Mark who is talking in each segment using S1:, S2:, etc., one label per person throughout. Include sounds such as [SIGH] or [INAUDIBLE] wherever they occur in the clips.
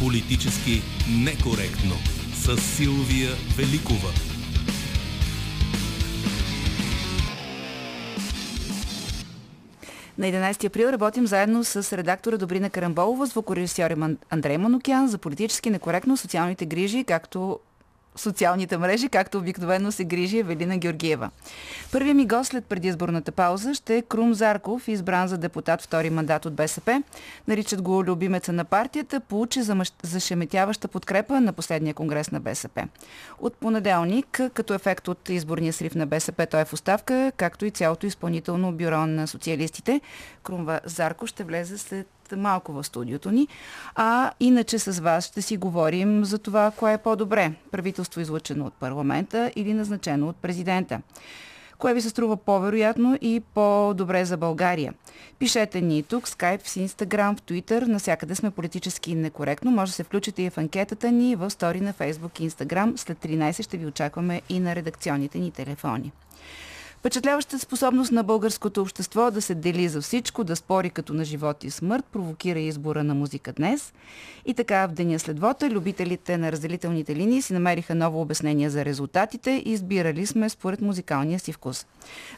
S1: Политически некоректно с Силвия Великова.
S2: На 11 април работим заедно с редактора Добрина Карамболова, звукорежисьор Андрей Манукян за политически некоректно социалните грижи, както социалните мрежи, както обикновено се грижи Евелина Георгиева. Първият ми гост след предизборната пауза ще е Крум Зарков, избран за депутат втори мандат от БСП. Наричат го любимеца на партията, получи зашеметяваща подкрепа на последния конгрес на БСП. От понеделник, като ефект от изборния срив на БСП, той е в оставка, както и цялото изпълнително бюро на социалистите. Крумва Зарко ще влезе след малко в студиото ни. А иначе с вас ще си говорим за това, кое е по-добре. Правителство излъчено от парламента или назначено от президента. Кое ви се струва по-вероятно и по-добре за България? Пишете ни тук, скайп, в Инстаграм, в Твитър, насякъде сме политически некоректно. Може да се включите и в анкетата ни в стори на Фейсбук и Инстаграм. След 13 ще ви очакваме и на редакционните ни телефони. Впечатляваща способност на българското общество да се дели за всичко, да спори като на живот и смърт, провокира избора на музика днес. И така в деня след вота любителите на разделителните линии си намериха ново обяснение за резултатите и избирали сме според музикалния си вкус.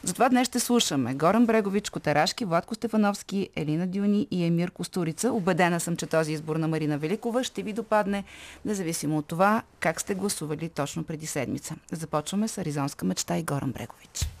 S2: Затова днес ще слушаме Горан Брегович, Котарашки, Владко Стефановски, Елина Дюни и Емир Костурица. Обедена съм, че този избор на Марина Великова ще ви допадне, независимо от това как сте гласували точно преди седмица. Започваме с Аризонска мечта и Горан Брегович.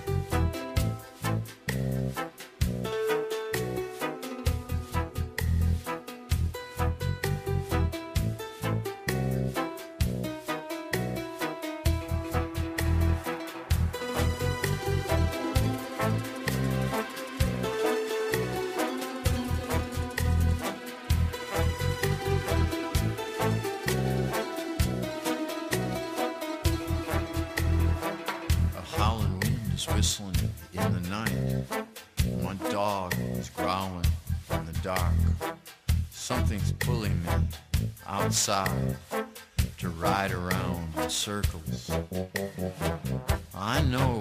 S3: to ride around in circles. I know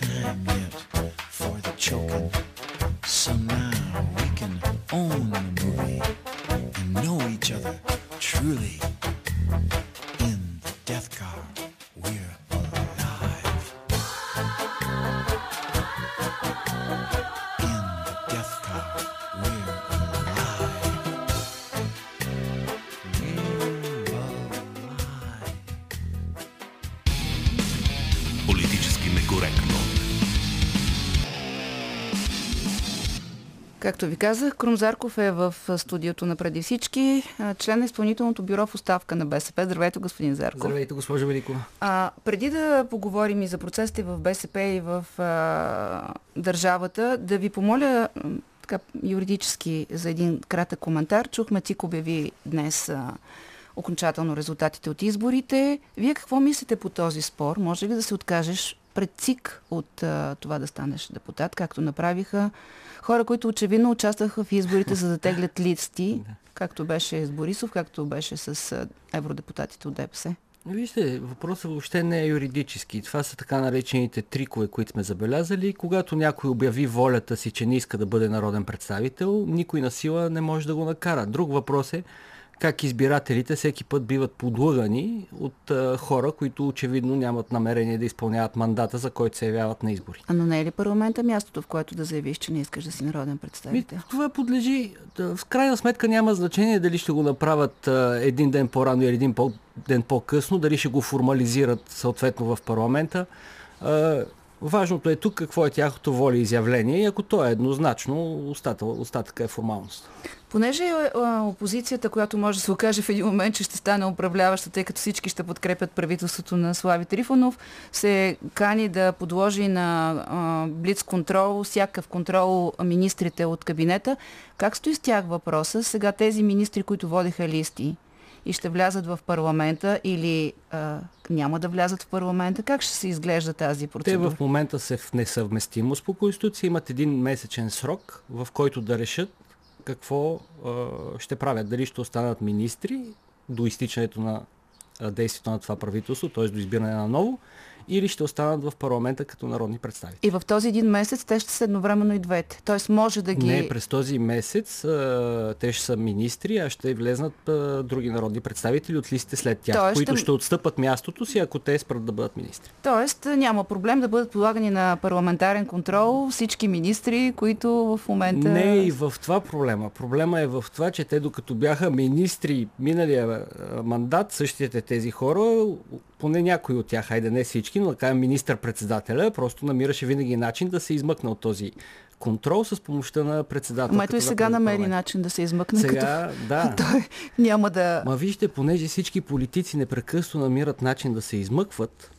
S1: Gracias.
S2: Както ви казах, Крум Зарков е в студиото на преди всички, член на изпълнителното бюро в оставка на БСП. Здравейте, господин Зарков.
S4: Здравейте, госпожо Великова.
S2: А, преди да поговорим и за процесите в БСП и в а, държавата, да ви помоля така, юридически за един кратък коментар. Чухме, ЦИК обяви днес а, окончателно резултатите от изборите. Вие какво мислите по този спор? Може ли да се откажеш пред ЦИК от а, това да станеш депутат, както направиха хора, които очевидно участваха в изборите за да теглят листи, [LAUGHS] както беше с Борисов, както беше с евродепутатите от ДПС?
S4: Вижте, въпросът въобще не е юридически. Това са така наречените трикове, които сме забелязали. Когато някой обяви волята си, че не иска да бъде народен представител, никой на сила не може да го накара. Друг въпрос е как избирателите всеки път биват подлъгани от а, хора, които очевидно нямат намерение да изпълняват мандата, за който се явяват на избори.
S2: А но не е ли парламента мястото, в което да заявиш, че не искаш да си народен
S4: Ми,
S2: представител?
S4: това подлежи. В крайна сметка няма значение дали ще го направят а, един ден по-рано или един по- ден по-късно, дали ще го формализират съответно в парламента. А, важното е тук какво е тяхното воля и изявление и ако то е еднозначно, остатък, остатъка е формалност.
S2: Понеже е опозицията, която може да се окаже в един момент, че ще стане управляваща, тъй като всички ще подкрепят правителството на Слави Трифонов, се кани да подложи на а, блиц контрол, всякакъв контрол министрите от кабинета. Как стои с тях въпроса? Сега тези министри, които водиха листи и ще влязат в парламента или а, няма да влязат в парламента, как ще се изглежда тази
S4: Те
S2: процедура?
S4: в момента са в несъвместимост по Конституция, имат един месечен срок, в който да решат какво а, ще правят. Дали ще останат министри до изтичането на действието на това правителство, т.е. до избиране на ново, или ще останат в парламента като народни представители.
S2: И в този един месец те ще са едновременно и двете. Тоест може да ги...
S4: Не, през този месец а, те ще са министри, а ще влезнат а, други народни представители от листите след тях,
S2: Тоест,
S4: които
S2: ще-
S4: ще отстъпат мястото си, ако те спрат да бъдат министри.
S2: Тоест няма проблем да бъдат подлагани на парламентарен контрол всички министри, които в момента...
S4: Не и в това проблема. Проблема е в това, че те докато бяха министри миналия мандат, същите тези хора, поне някои от тях, хайде не всички, но да кажем министър-председателя, просто намираше винаги начин да се измъкне от този контрол с помощта на председателя.
S2: Ама ето и сега намери начин да се измъкне,
S4: Сега, да.
S2: като [LAUGHS] той няма да...
S4: Ма вижте, понеже всички политици непрекъснато намират начин да се измъкват,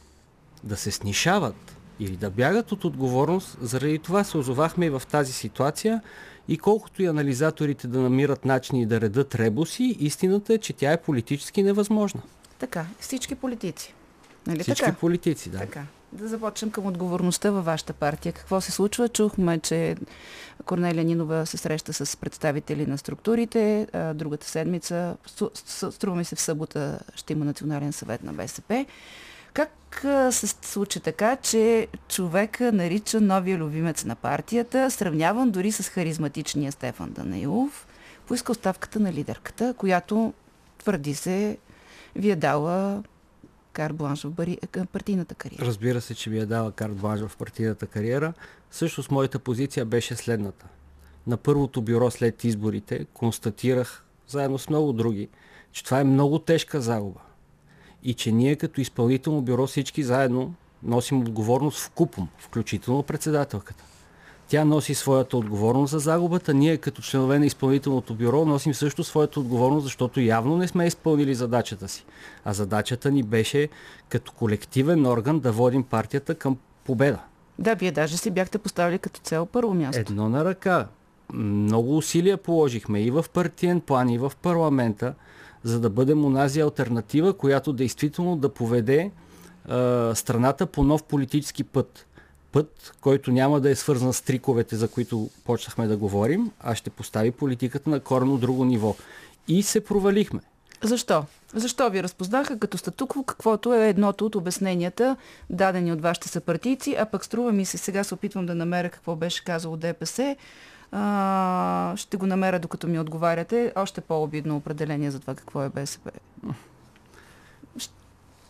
S4: да се снишават или да бягат от отговорност, заради това се озовахме и в тази ситуация и колкото и анализаторите да намират начини да редат ребуси, истината е, че тя е политически невъзможна.
S2: Така, всички политици. Нали
S4: Всички
S2: така?
S4: политици, да.
S2: Така. Да започнем към отговорността във вашата партия. Какво се случва? Чухме, че Корнелия Нинова се среща с представители на структурите. Другата седмица, струва ми се в събота, ще има национален съвет на БСП. Как се случи така, че човека нарича новия любимец на партията, сравняван дори с харизматичния Стефан Данаилов, поиска оставката на лидерката, която твърди се ви е дала кар бланш в бари... к- партийната кариера.
S4: Разбира се, че ми е дала карт бланш в партийната кариера. Също с моята позиция беше следната. На първото бюро след изборите констатирах, заедно с много други, че това е много тежка загуба. И че ние като изпълнително бюро всички заедно носим отговорност в купом, включително председателката. Тя носи своята отговорност за загубата. Ние като членове на изпълнителното бюро носим също своята отговорност, защото явно не сме изпълнили задачата си. А задачата ни беше като колективен орган да водим партията към победа.
S2: Да, вие даже си бяхте поставили като цел първо място.
S4: Едно на ръка. Много усилия положихме и в партиен план, и в парламента, за да бъдем онази альтернатива, която действително да поведе а, страната по нов политически път. Път, който няма да е свързан с триковете, за които почнахме да говорим, а ще постави политиката на корено друго ниво. И се провалихме.
S2: Защо? Защо ви разпознаха като статукво, каквото е едното от обясненията, дадени от вашите съпартийци, а пък струва ми се, сега се опитвам да намеря какво беше казало ДПС, А, ще го намеря докато ми отговаряте. Още по-обидно определение за това какво е БСП.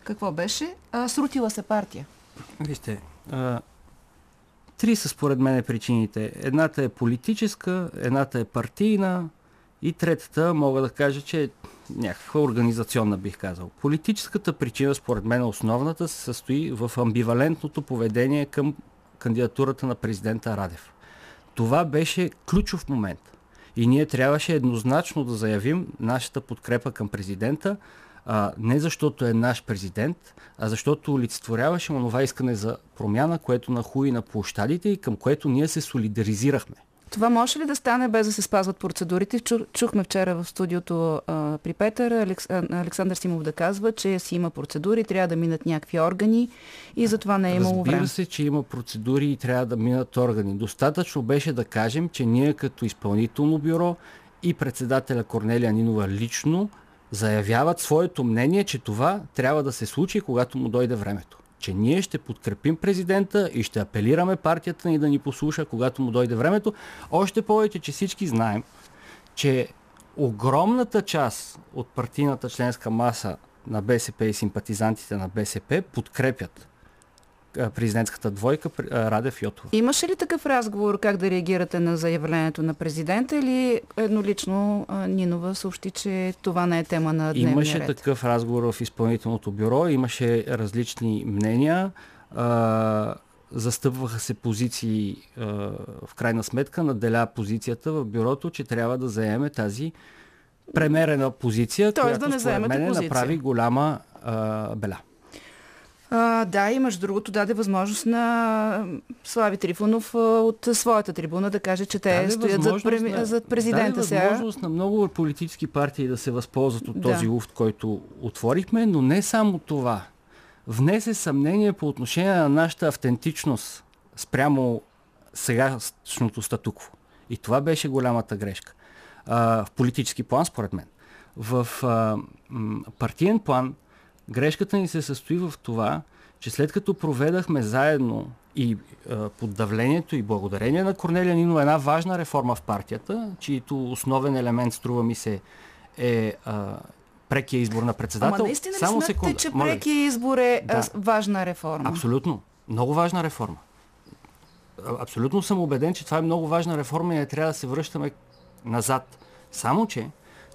S2: Какво беше? А, срутила се партия.
S4: Вижте, а, три са според мен причините. Едната е политическа, едната е партийна и третата мога да кажа, че е някаква организационна, бих казал. Политическата причина, според мен, основната се състои в амбивалентното поведение към кандидатурата на президента Радев. Това беше ключов момент. И ние трябваше еднозначно да заявим нашата подкрепа към президента, а, не защото е наш президент, а защото олицетворяваше онова искане за промяна, което нахуи на площадите и към което ние се солидаризирахме.
S2: Това може ли да стане без да се спазват процедурите? Чу, чухме вчера в студиото а, при Петър Алекс, а, Александър Симов да казва, че си има процедури, трябва да минат някакви органи и затова не е имало
S4: Разбира
S2: време.
S4: се, че има процедури и трябва да минат органи. Достатъчно беше да кажем, че ние като изпълнително бюро и председателя Корнелия Нинова лично заявяват своето мнение, че това трябва да се случи, когато му дойде времето. Че ние ще подкрепим президента и ще апелираме партията ни да ни послуша, когато му дойде времето. Още повече, че всички знаем, че огромната част от партийната членска маса на БСП и симпатизантите на БСП подкрепят президентската двойка пр- а, Радев Йотова.
S2: Имаше ли такъв разговор как да реагирате на заявлението на президента или еднолично Нинова съобщи, че това не е тема на дневния
S4: Имаше
S2: ред?
S4: такъв разговор в изпълнителното бюро, имаше различни мнения, а, застъпваха се позиции, а, в крайна сметка наделя позицията в бюрото, че трябва да заеме тази премерена позиция,
S2: Тоест
S4: която
S2: да не
S4: според мен
S2: позиция.
S4: направи голяма а, беля.
S2: А, да, и между другото даде възможност на Слави Трифонов от своята трибуна да каже, че те
S4: Даде
S2: стоят зад, преми...
S4: на-
S2: зад президента
S4: даде
S2: сега.
S4: възможност на много политически партии да се възползват от
S2: Да.
S4: този луфт, който отворихме, но не само това. Внесе съмнение по отношение на нашата автентичност спрямо сегашното статукво. И това беше голямата грешка. А, в политически план, според мен. В а, м, партиен план грешката ни се състои в това, че след като проведахме заедно и а, под давлението и благодарение на Корнелия Нинова една важна реформа в партията, чието основен елемент, струва ми се, е а, прекия избор на председател.
S2: Ама наистина ли
S4: Само
S2: смятате,
S4: секунда,
S2: че
S4: моля ви.
S2: преки избор е
S4: Да.
S2: важна реформа?
S4: Абсолютно. Много важна реформа. Абсолютно съм убеден, че това е много важна реформа и не трябва да се връщаме назад. Само, че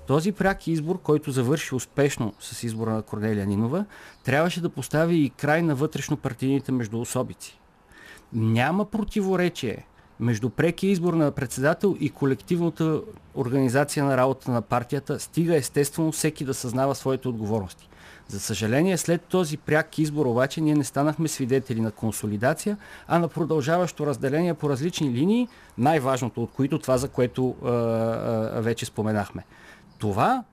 S4: този пряк избор, който завърши успешно с избора на Корнелия Нинова, трябваше да постави и край на вътрешно-партийните междуособици. Няма противоречие между прекия избор на председател и колективната организация на работа на партията, стига естествено всеки да съзнава своите отговорности. За съжаление, след този пряк избор обаче ние не станахме свидетели на консолидация, а на продължаващо разделение по различни линии, най-важното от които това, за което а, а, вече споменахме. Това,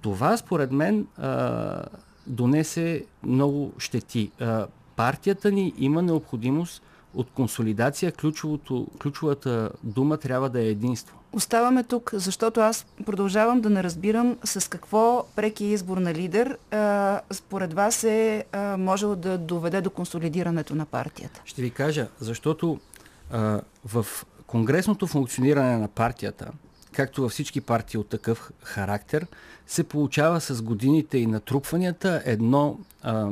S4: това според мен а, донесе много щети. А, партията ни има необходимост от консолидация. Ключовото, ключовата дума трябва да е единство.
S2: Оставаме тук, защото аз продължавам да не разбирам с какво преки избор на лидер а, според вас е а, можел да доведе до консолидирането на партията.
S4: Ще ви кажа, защото а, в конгресното функциониране на партията, както във всички партии от такъв характер, се получава с годините и натрупванията едно а,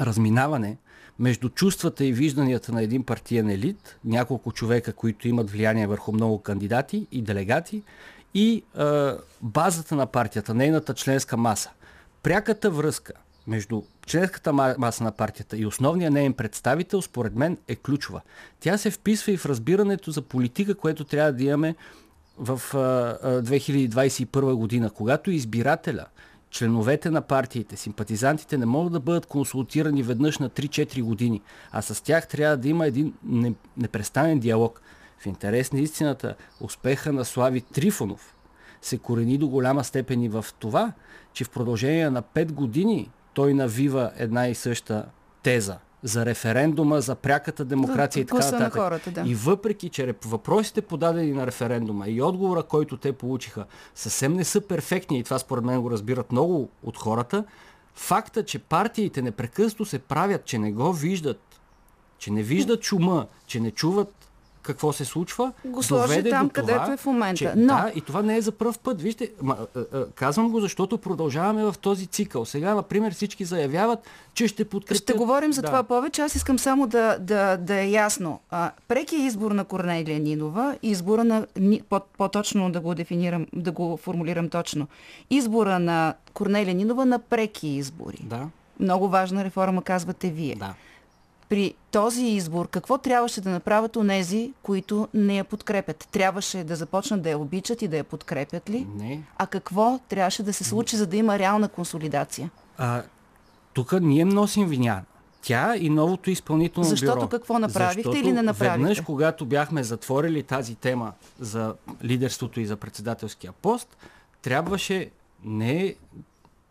S4: разминаване между чувствата и вижданията на един партиен елит, няколко човека, които имат влияние върху много кандидати и делегати, и а, базата на партията, нейната членска маса. Пряката връзка между членската ма- маса на партията и основния неин представител, според мен, е ключова. Тя се вписва и в разбирането за политика, което трябва да имаме в а, а, 2021 година, когато избирателя, членовете на партиите, симпатизантите не могат да бъдат консултирани веднъж на 3-4 години, а с тях трябва да има един не, непрестанен диалог. В интерес на истината, успеха на Слави Трифонов се корени до голяма степен и в това, че в продължение на 5 години той навива една и съща теза за референдума, за пряката демокрация и така нататък.
S2: хората, да.
S4: И въпреки, че въпросите подадени на референдума и отговора, който те получиха, съвсем не са перфектни и това според мен го разбират много от хората, факта, че партиите непрекъснато се правят, че не го виждат, че не виждат шума, че не чуват какво се случва,
S2: Го сложи там,
S4: това,
S2: където е в момента.
S4: Че,
S2: Но-
S4: Да, и това не е за първ път. Вижте, ма, а, а, казвам го, защото продължаваме в този цикъл. Сега, например, всички заявяват, че ще подкрепят...
S2: Ще говорим за
S4: да.
S2: това повече. Аз искам само да, да, да е ясно. А, прекия избор на Корнелия Нинова, избора на, по, по-точно да го дефинирам, да го формулирам точно, избора на Корнелия Нинова на преки избори.
S4: Да,
S2: Много важна реформа, казвате вие.
S4: да.
S2: При този избор, какво трябваше да направят онези, които не я подкрепят? Трябваше да започнат да я обичат и да я подкрепят ли?
S4: Не.
S2: А какво трябваше да се случи, за да има реална консолидация?
S4: А, тук ние носим вина. Тя и новото изпълнително
S2: Защото
S4: бюро.
S2: какво направихте
S4: Защото
S2: или не направихте?
S4: Веднъж, когато бяхме затворили тази тема за лидерството и за председателския пост, трябваше не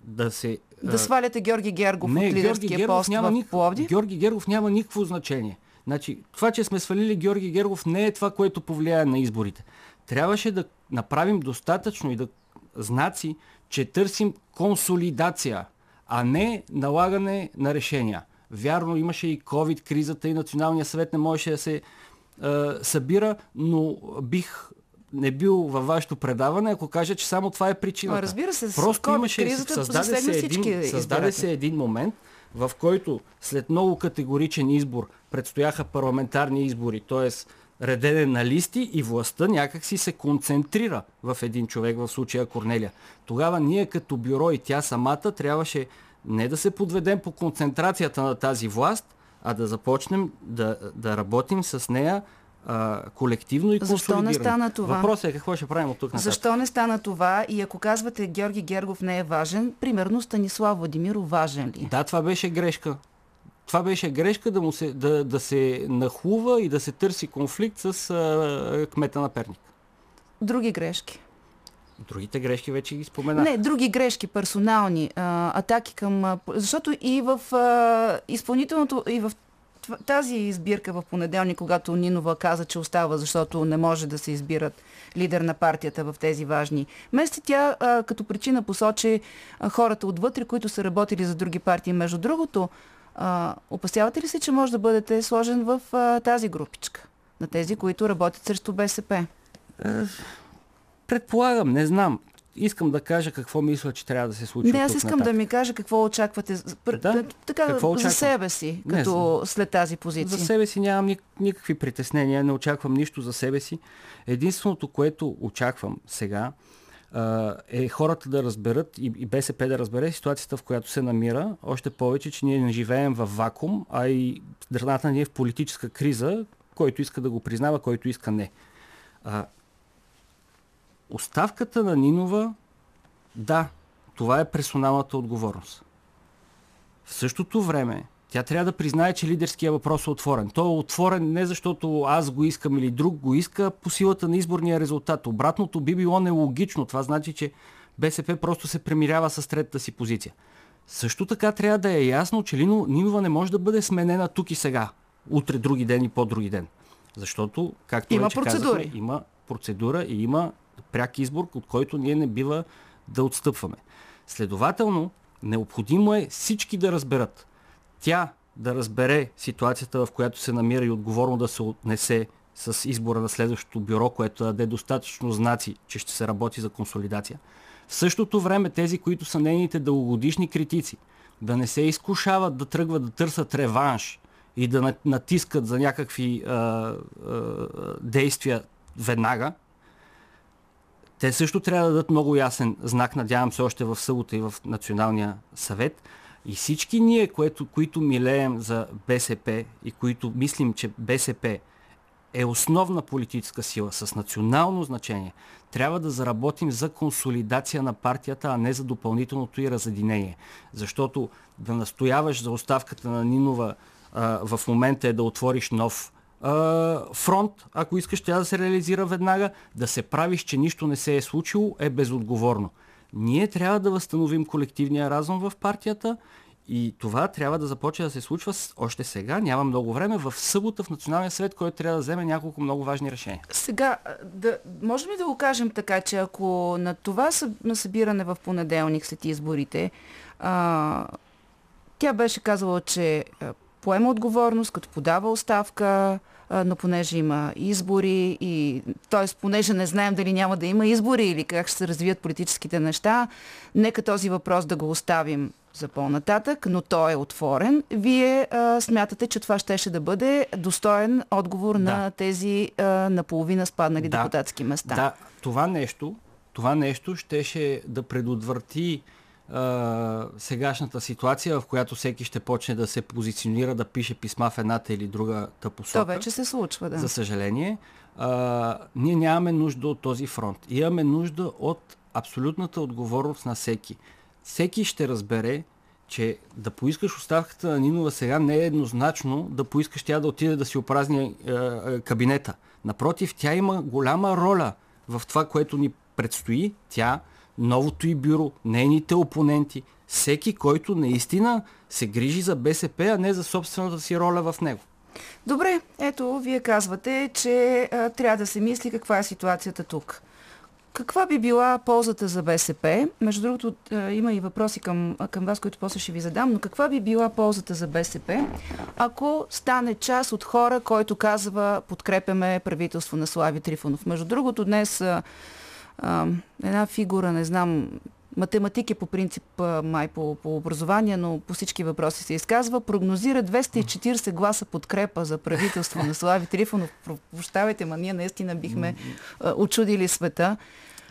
S4: да се...
S2: Да
S4: а,
S2: сваляте Георги Гергов от лидерския пост в
S4: ник-
S2: Пловдив?
S4: Георги Гергов няма никакво значение. Значи, това, че сме свалили Георги Гергов, не е това, което повлияе на изборите. Трябваше да направим достатъчно и да знаци, че търсим консолидация, а не налагане на решения. Вярно, имаше и COVID-кризата и Националния съвет не можеше да се е, събира, но бих не бил във вашето предаване, ако кажа, че само това е причината.
S2: Ма, разбира се,
S4: Просто
S2: COVID
S4: имаше,
S2: кризата
S4: създаде се, един, създаде се един момент, в който след много категоричен избор предстояха парламентарни избори, т.е. редене на листи и властта някак си се концентрира в един човек, в случая Корнелия. Тогава ние като бюро и тя самата трябваше не да се подведем по концентрацията на тази власт, а да започнем да, да работим с нея а, колективно и
S2: Защо не стана това?
S4: Въпросът е какво ще правим от тук нататък.
S2: Защо не стана това? И ако казвате Георги Гергов не е важен, примерно Станислав Владимиров важен ли? е?
S4: Да, това беше грешка. Това беше грешка да, му се, да, да се нахлува и да се търси конфликт с а, кмета на Перник.
S2: Други грешки.
S4: Другите грешки вече ги споменах.
S2: Не, други грешки, персонални, а, атаки към... Защото и в а, изпълнителното, и в тази избирка в понеделник, когато Нинова каза, че остава, защото не може да се избират лидер на партията в тези важни месеци, тя а, като причина посочи хората отвътре, които са работили за други партии. Между другото, а, опасявате ли се, че може да бъдете сложен в а, тази групичка? На тези, които работят срещу БСП?
S4: Предполагам, не знам. Искам да кажа какво мисля, че трябва да се случи.
S2: Не, аз искам
S4: нататък.
S2: да ми каже какво очаквате за-
S4: Да?
S2: така,
S4: Какво
S2: за
S4: очаквам?
S2: себе си,
S4: Не,
S2: като след тази позиция.
S4: За себе си нямам ник- никакви притеснения, не очаквам нищо за себе си. Единственото, което очаквам сега, е хората да разберат и, и БСП да разбере ситуацията, в която се намира. Още повече, че ние не живеем в вакуум, а и страната ни е в политическа криза, който иска да го признава, който иска не. А, оставката на Нинова, да, това е персоналната отговорност. В същото време, тя трябва да признае, че лидерския въпрос е отворен. Той е отворен не защото аз го искам или друг го иска, по силата на изборния резултат. Обратното би било нелогично. Това значи, че БСП просто се премирява с третата си позиция. Също така трябва да е ясно, че Лино Нинова не може да бъде сменена тук и сега. Утре, други ден и по-други ден. Защото, както
S2: Има
S4: вече
S2: процедури.
S4: казахме, има процедура и има пряк избор, от който ние не бива да отстъпваме. Следователно, необходимо е всички да разберат. Тя да разбере ситуацията, в която се намира и отговорно да се отнесе с избора на следващото бюро, което да даде достатъчно знаци, че ще се работи за консолидация. В същото време тези, които са нейните дългогодишни критици, да не се изкушават да тръгват да търсят реванш и да на- натискат за някакви а, а, действия веднага, те също трябва да дадат много ясен знак, надявам се още в събота и в Националния съвет. И всички ние, което, които милеем за БСП и които мислим, че БСП е основна политическа сила с национално значение, трябва да заработим за консолидация на партията, а не за допълнителното и разединение. Защото да настояваш за оставката на Нинова а, в момента е да отвориш нов фронт, ако искаш тя да се реализира веднага, да се правиш, че нищо не се е случило, е безотговорно. Ние трябва да възстановим колективния разум в партията и това трябва да започне да се случва още сега, няма много време, в събота в Националния съвет, който трябва да вземе няколко много важни решения.
S2: Сега, да, можем ли да го кажем така, че ако на това на събиране в понеделник след изборите, а, тя беше казала, че поема отговорност, като подава оставка, но понеже има избори и т.е. понеже не знаем дали няма да има избори или как ще се развият политическите неща, нека този въпрос да го оставим за по-нататък, но той е отворен. Вие а, смятате, че това щеше да бъде достоен отговор да. на тези а, наполовина спаднали да. депутатски места.
S4: Да, това нещо, това нещо щеше да предотврати а, сегашната ситуация, в която всеки ще почне да се позиционира, да пише писма в едната или другата посока.
S2: То вече се случва, да.
S4: За съжаление. А, ние нямаме нужда от този фронт. Имаме нужда от абсолютната отговорност на всеки. Всеки ще разбере, че да поискаш оставката на Нинова сега не е еднозначно да поискаш тя да отиде да си опразни е, е, кабинета. Напротив, тя има голяма роля в това, което ни предстои. Тя новото и бюро, нейните опоненти, всеки, който наистина се грижи за БСП, а не за собствената си роля в него.
S2: Добре, ето, вие казвате, че а, трябва да се мисли каква е ситуацията тук. Каква би била ползата за БСП? Между другото, има и въпроси към, към вас, които после ще ви задам, но каква би била ползата за БСП, ако стане част от хора, който казва подкрепяме правителство на Слави Трифонов? Между другото, днес а, една фигура, не знам, математик е по принцип май по, по образование, но по всички въпроси се изказва, прогнозира 240 гласа подкрепа за правителство на Слави Трифонов. Прощавайте, ма ние наистина бихме очудили света.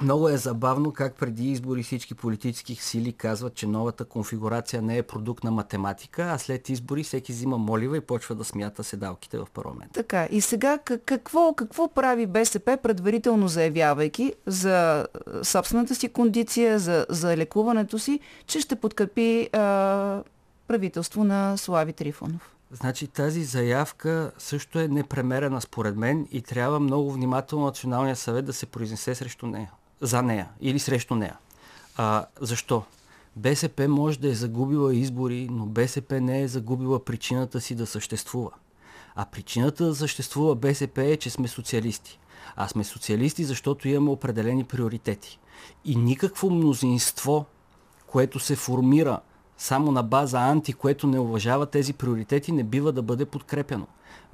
S4: Много е забавно как преди избори всички политически сили казват, че новата конфигурация не е продукт на математика, а след избори всеки взима молива и почва да смята седалките в парламент.
S2: Така, и сега какво, какво прави БСП предварително заявявайки за собствената си кондиция, за, за лекуването си, че ще подкрепи а, правителство на Слави Трифонов?
S4: Значи тази заявка също е непремерена според мен и трябва много внимателно Националния съвет да се произнесе срещу нея за нея или срещу нея. А, защо? БСП може да е загубила избори, но БСП не е загубила причината си да съществува. А причината да съществува БСП е, че сме социалисти. А сме социалисти, защото имаме определени приоритети. И никакво мнозинство, което се формира само на база анти, което не уважава тези приоритети, не бива да бъде подкрепено.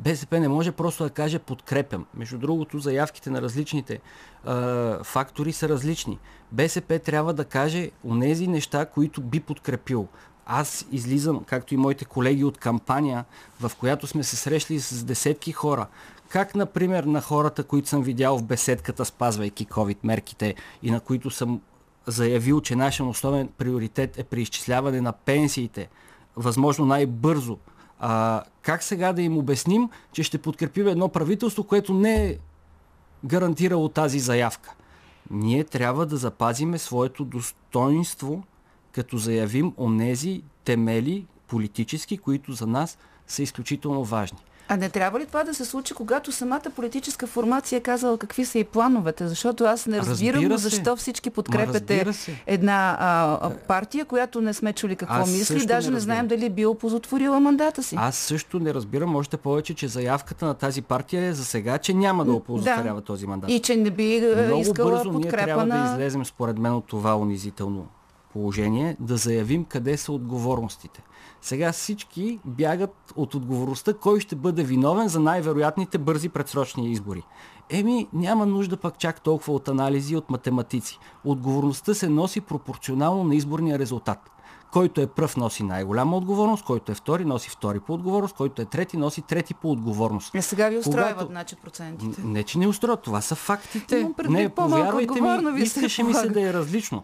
S4: БСП не може просто да каже подкрепям. Между другото, заявките на различните а, фактори са различни. БСП трябва да каже онези неща, които би подкрепил. Аз излизам, както и моите колеги от кампания, в която сме се срещали с десетки хора. Как, например, на хората, които съм видял в беседката, спазвайки COVID мерките и на които съм заявил, че нашия основен приоритет е преизчисляване на пенсиите, възможно най-бързо. А, как сега да им обясним, че ще подкрепим едно правителство, което не е гарантирало тази заявка? Ние трябва да запазиме своето достоинство, като заявим онези темели политически, които за нас са изключително важни.
S2: А не трябва ли това да се случи, когато самата политическа формация е казала какви са и плановете? Защото аз не разбирам защо всички подкрепяте една а, партия, която не сме чули какво аз мисли, даже не, не знаем дали би опозотворила мандата си.
S4: Аз също не разбирам, още повече, че заявката на тази партия е за сега, че няма да опозотворява да. този мандат.
S2: И че не би
S4: Много
S2: искала
S4: бързо
S2: подкрепа
S4: ние трябва
S2: на...
S4: да излезем според мен от това унизително положение, да заявим къде са отговорностите. Сега всички бягат от отговорността кой ще бъде виновен за най-вероятните бързи предсрочни избори. Еми, няма нужда пък чак толкова от анализи от математици. Отговорността се носи пропорционално на изборния резултат. Който е пръв носи най-голяма отговорност, който е втори носи втори по отговорност, който е трети носи трети по отговорност.
S2: А сега ви устройват, Когато... значи, процентите.
S4: Не, че не устройват, това са фактите. Не, повярвайте ми,
S2: ви
S4: искаше ми се да е различно.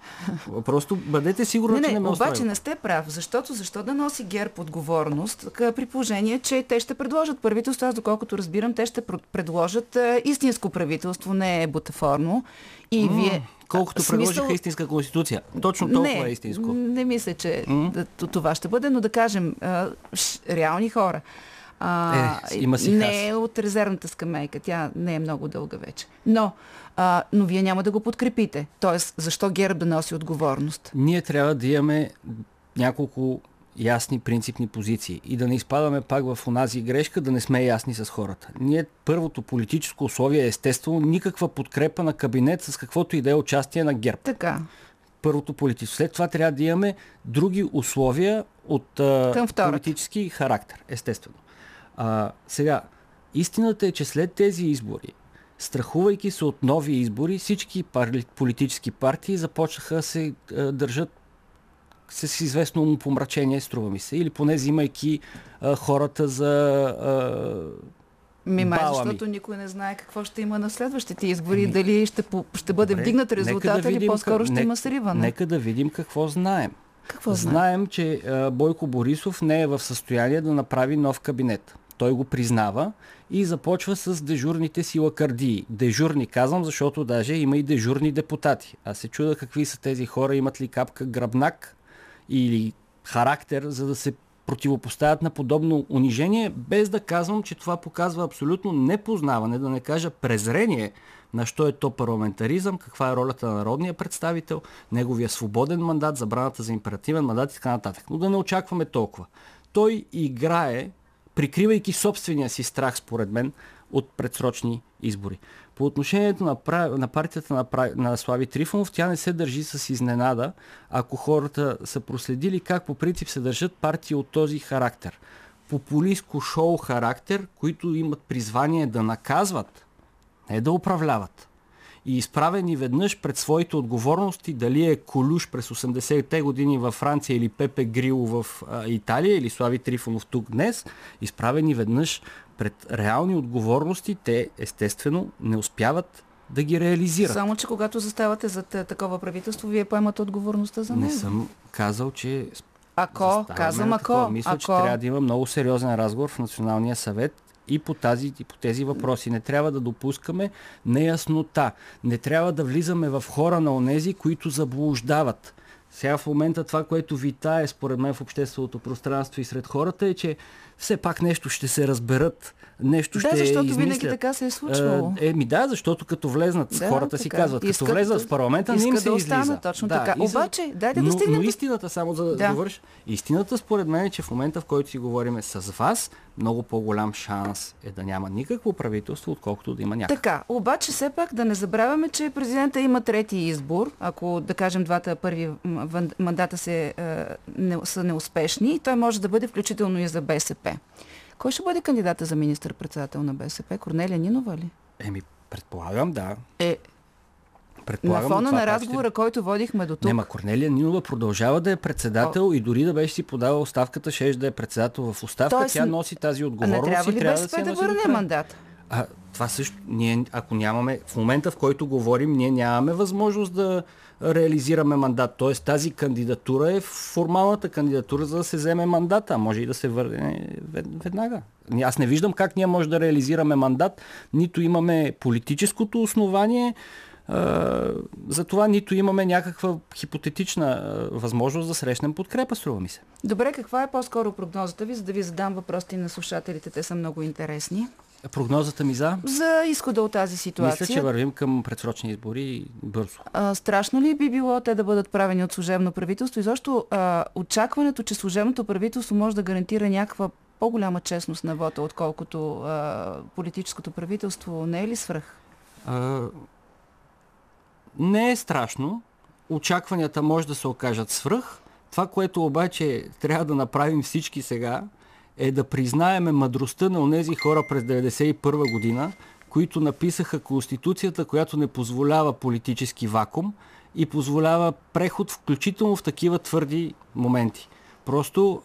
S4: Просто бъдете сигурни, не, не, че не ме
S2: Обаче
S4: устройва.
S2: не сте прав, защото защо да носи ГЕРБ отговорност, при положение, че те ще предложат правителство, аз доколкото разбирам, те ще предложат а, истинско правителство, не е бутафорно. И вие,
S4: Колкото смисъл... предложиха истинска конституция. Точно толкова
S2: не,
S4: е истинско.
S2: Не мисля, че mm. това ще бъде, но да кажем, а, ш, реални хора.
S4: А, е, има си
S2: не е от резервната скамейка, тя не е много дълга вече. Но, а, но вие няма да го подкрепите. Тоест, защо ГЕРБ да носи отговорност?
S4: Ние трябва да имаме няколко ясни принципни позиции и да не изпадаме пак в онази грешка, да не сме ясни с хората. Ние първото политическо условие е естествено никаква подкрепа на кабинет с каквото и да е участие на ГЕРБ.
S2: Така.
S4: Първото политическо. След това трябва да имаме други условия от политически характер, естествено. А, сега, Истината е, че след тези избори, страхувайки се от нови избори, всички пар... политически партии започнаха да се държат с известно помрачение, струва ми се, или поне взимайки а, хората за а,
S2: Ми, май,
S4: ми.
S2: защото никой не знае какво ще има на следващите избори.
S4: Ами,
S2: Дали ще, ще бъде
S4: Добре,
S2: вдигнат
S4: нека да
S2: или по-скоро ще
S4: нека-
S2: има сриване.
S4: Нека да видим какво знаем.
S2: Какво знае?
S4: Знаем, че а, Бойко Борисов не е в състояние да направи нов кабинет. Той го признава и започва с дежурните си лакардии. Дежурни казвам, защото даже има и дежурни депутати. Аз се чуда какви са тези хора, имат ли капка гръбнак или характер, за да се противопоставят на подобно унижение, без да казвам, че това показва абсолютно непознаване, да не кажа презрение на що е то парламентаризъм, каква е ролята на народния представител, неговия свободен мандат, забраната за императивен мандат и така нататък. Но да не очакваме толкова. Той играе, прикривайки собствения си страх, според мен, от предсрочни избори. По отношението на, на партията на, на Слави Трифонов, тя не се държи с изненада, ако хората са проследили как по принцип се държат партии от този характер. Популистко шоу характер, които имат призвание да наказват, не да управляват. И изправени веднъж пред своите отговорности, дали е Колюш през 80-те години във Франция или Пепе Грило в а, Италия или Слави Трифонов тук днес, изправени веднъж пред реални отговорности, те естествено не успяват да ги реализират.
S2: Само, че когато заставате за такова правителство, вие поемате отговорността за него.
S4: Не съм казал, че
S2: Ако, казвам ако.
S4: Мисля,
S2: ако...
S4: че трябва да има много сериозен разговор в Националния съвет и по, тази, и по тези въпроси. Не трябва да допускаме неяснота. Не трябва да влизаме в хора на онези, които заблуждават. Сега в момента това, което витае според мен в общественото пространство и сред хората е, че все пак нещо ще се разберат, нещо
S2: Да,
S4: ще
S2: защото
S4: измислят.
S2: винаги така се е случвало.
S4: Е, Еми да, защото като влезнат,
S2: Да,
S4: хората си
S2: така.
S4: казват, като
S2: Искат
S4: влезнат
S2: да-
S4: в парламента, не им се
S2: да
S4: излиза.
S2: останат, точно
S4: да,
S2: така.
S4: и
S2: Обаче, дайте да
S4: но,
S2: стигнем
S4: но
S2: до-
S4: истината, само за да,
S2: Да.
S4: довърш, истината според мен е, че в момента, в който си говорим с вас, много по-голям шанс е да няма никакво правителство, отколкото да има някакво.
S2: Така, обаче все пак да не забравяме, че президента има трети избор. Ако, да кажем, двата първи мандата се, е, не, са неуспешни, и той може да бъде включително и за БСП. Кой ще бъде кандидата за министър-председател на БСП? Корнелия Нинова ли?
S4: Еми, предполагам, да.
S2: Е, на
S4: Предполагам,
S2: фона
S4: това
S2: на разговора, който водихме до
S4: Ще...
S2: тук,
S4: Не, ма Корнелия Нинова продължава да е председател и дори да беше си подала оставката, ще да е председател в оставка.
S2: Тоест,
S4: Тя носи тази
S2: а
S4: отговорност
S2: не трябва ли
S4: трябва да
S2: БСП да
S4: до
S2: върне мандат?
S4: А това също, ние, ако нямаме, в момента в който говорим, ние нямаме възможност да реализираме мандат. Тоест тази кандидатура е формалната кандидатура, за да се вземе мандата, може и да се върне вед- веднага. Ние- Аз не виждам как ние може да реализираме мандат, нито имаме политическото основание, за това нито имаме някаква хипотетична възможност да срещнем подкрепа, струва ми се.
S2: Добре, каква е по-скоро прогнозата ви, за да ви задам въпросите на слушателите? Те са много интересни.
S4: Прогнозата ми за?
S2: За изхода от тази ситуация.
S4: Мисля, че вървим към предсрочни избори бързо.
S2: А, страшно ли би било те да бъдат правени от служебно правителство? И защо а, очакването, че служебното правителство може да гарантира някаква по-голяма честност на вота, отколкото а, политическото правителство, не е ли свръх?
S4: А, не е страшно. Очакванията може да се окажат свръх. Това, което обаче трябва да направим всички сега, е да признаеме мъдростта на онези хора през 1991 година, които написаха Конституцията, която не позволява политически вакуум и позволява преход, включително в такива твърди моменти. Просто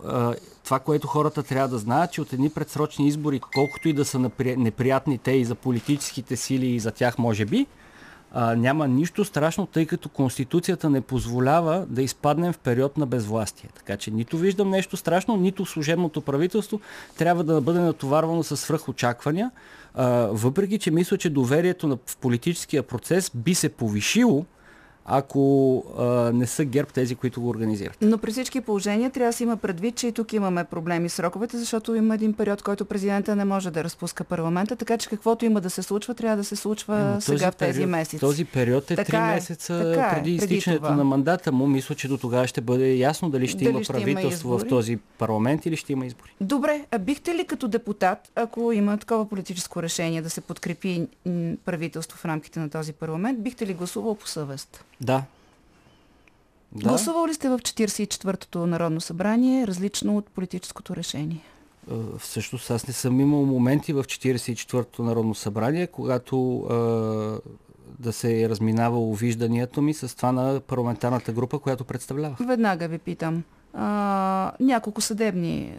S4: това, което хората трябва да знаят, че от едни предсрочни избори, колкото и да са неприятни те и за политическите сили и за тях може би, а, няма нищо страшно, тъй като Конституцията не позволява да изпаднем в период на безвластие. Така че нито виждам нещо страшно, нито служебното правителство трябва да бъде натоварвано с свръхочаквания, а, въпреки че мисля, че доверието на, в политическия процес би се повишило, ако а, не са герб тези, които го организират.
S2: Но при всички положения трябва да се има предвид, че и тук имаме проблеми с сроковете, защото има един период, който президента не може да разпуска парламента, така че каквото има да се случва, трябва да се случва
S4: Емо,
S2: сега в тези
S4: период,
S2: месеци.
S4: Този период е
S2: Така
S4: 3
S2: е,
S4: месеца
S2: така е,
S4: преди
S2: преди
S4: изтичането
S2: това.
S4: на мандата му. Мисля, че до тогава ще бъде ясно дали ще
S2: Дали
S4: има
S2: ще има
S4: правителство в
S2: избори?
S4: този парламент или ще има избори.
S2: Добре, а бихте ли като депутат, ако има такова политическо решение да се подкрепи правителство в рамките на този парламент, бихте ли гласувал по съвест?
S4: Да. Да.
S2: Гласувал ли сте в 44-тото Народно събрание различно от политическото решение?
S4: А, всъщност аз не съм имал моменти в 44-то Народно събрание, когато а, да се е разминавало виждането ми с това на парламентарната група, която представлявах.
S2: Веднага ви питам. А, няколко съдебни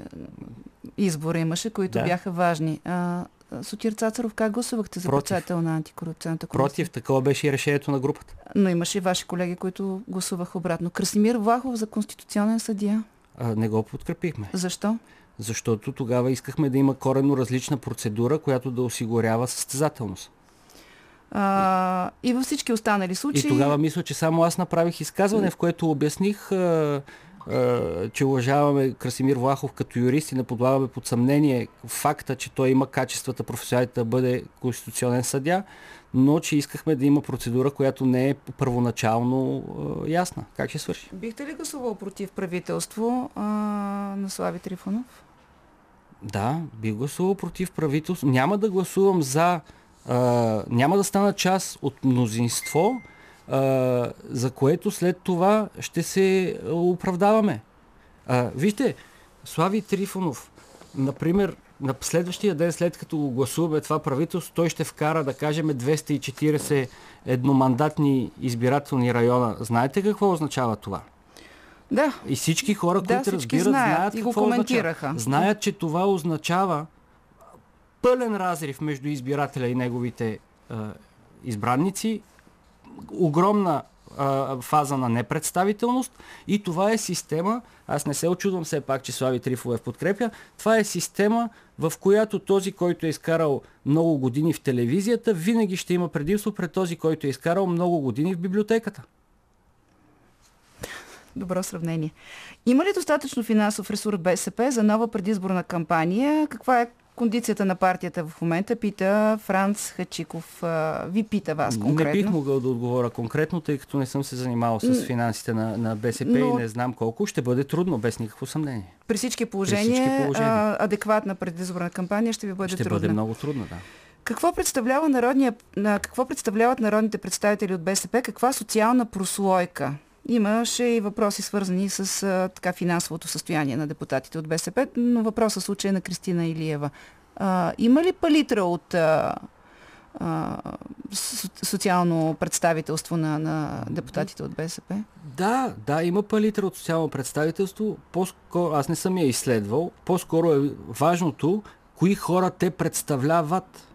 S2: избора имаше, които
S4: Да.
S2: бяха важни. А, Сотир Цацаров, как гласувахте за
S4: Против.
S2: председател на антикорупционната комисия?
S4: Против, такова беше и решението на групата.
S2: Но имаше и ваши колеги, които гласуваха обратно. Красимир Влахов за конституционен съдия.
S4: А, не го подкрепихме.
S2: Защо?
S4: Защото тогава искахме да има коренно различна процедура, която да осигурява състезателност.
S2: А, и във всички останали случаи...
S4: И тогава мисля, че само аз направих изказване, в което обясних, а, че уважаваме Красимир Влахов като юрист и не подлагаме под съмнение факта, че той има качествата професионалите да бъде конституционен съдя, но че искахме да има процедура, която не е първоначално а, ясна. Как ще свърши?
S2: Бихте ли гласувал против правителство а, на Слави Трифонов?
S4: Да, би гласувал против правителство. Няма да гласувам за. А, няма да стана част от мнозинство, а, за което след това ще се оправдаваме. А, вижте, Слави Трифонов, например, на следващия ден, след като го гласуваме това правителство, той ще вкара, да кажем, 240 едномандатни избирателни района. Знаете какво означава това?
S2: Да,
S4: И всички хора,
S2: Да,
S4: които разбират,
S2: знаят
S4: знаят
S2: и го
S4: какво
S2: коментираха.
S4: означава. Знаят, че това означава пълен разрив между избирателя и неговите а, избранници, огромна фаза на непредставителност и това е система, аз не се очудвам все пак, че Слави Трифов е в подкрепя, това е система, в която този, който е изкарал много години в телевизията, винаги ще има предимство пред този, който е изкарал много години в библиотеката.
S2: добро сравнение. Има ли достатъчно финансов ресурс БСП за нова предизборна кампания? Каква е кондицията на партията в момента? Пита Франц Хачиков. Ви пита вас конкретно.
S4: Не бих могъл да отговоря конкретно, тъй като не съм се занимавал с финансите на, на БСП
S2: Но-
S4: и не знам колко. Ще бъде трудно, без никакво съмнение.
S2: При всички положения,
S4: всички положения.
S2: Адекватна предизборна кампания ще ви бъде
S4: Ще
S2: трудна.
S4: бъде много трудно, да.
S2: Какво, представлява народния, на, какво представляват народните представители от БСП? Каква социална прослойка? Имаше и въпроси свързани с а, така, финансовото състояние на депутатите от БСП, но въпросът в случая е на Кристина Илиева. А, има ли палитра от а, а, со- социално представителство на, на депутатите от БСП?
S4: Да, да, има палитра от социално представителство. По-скоро, аз не съм я изследвал. По-скоро е важното, кои хора те представляват.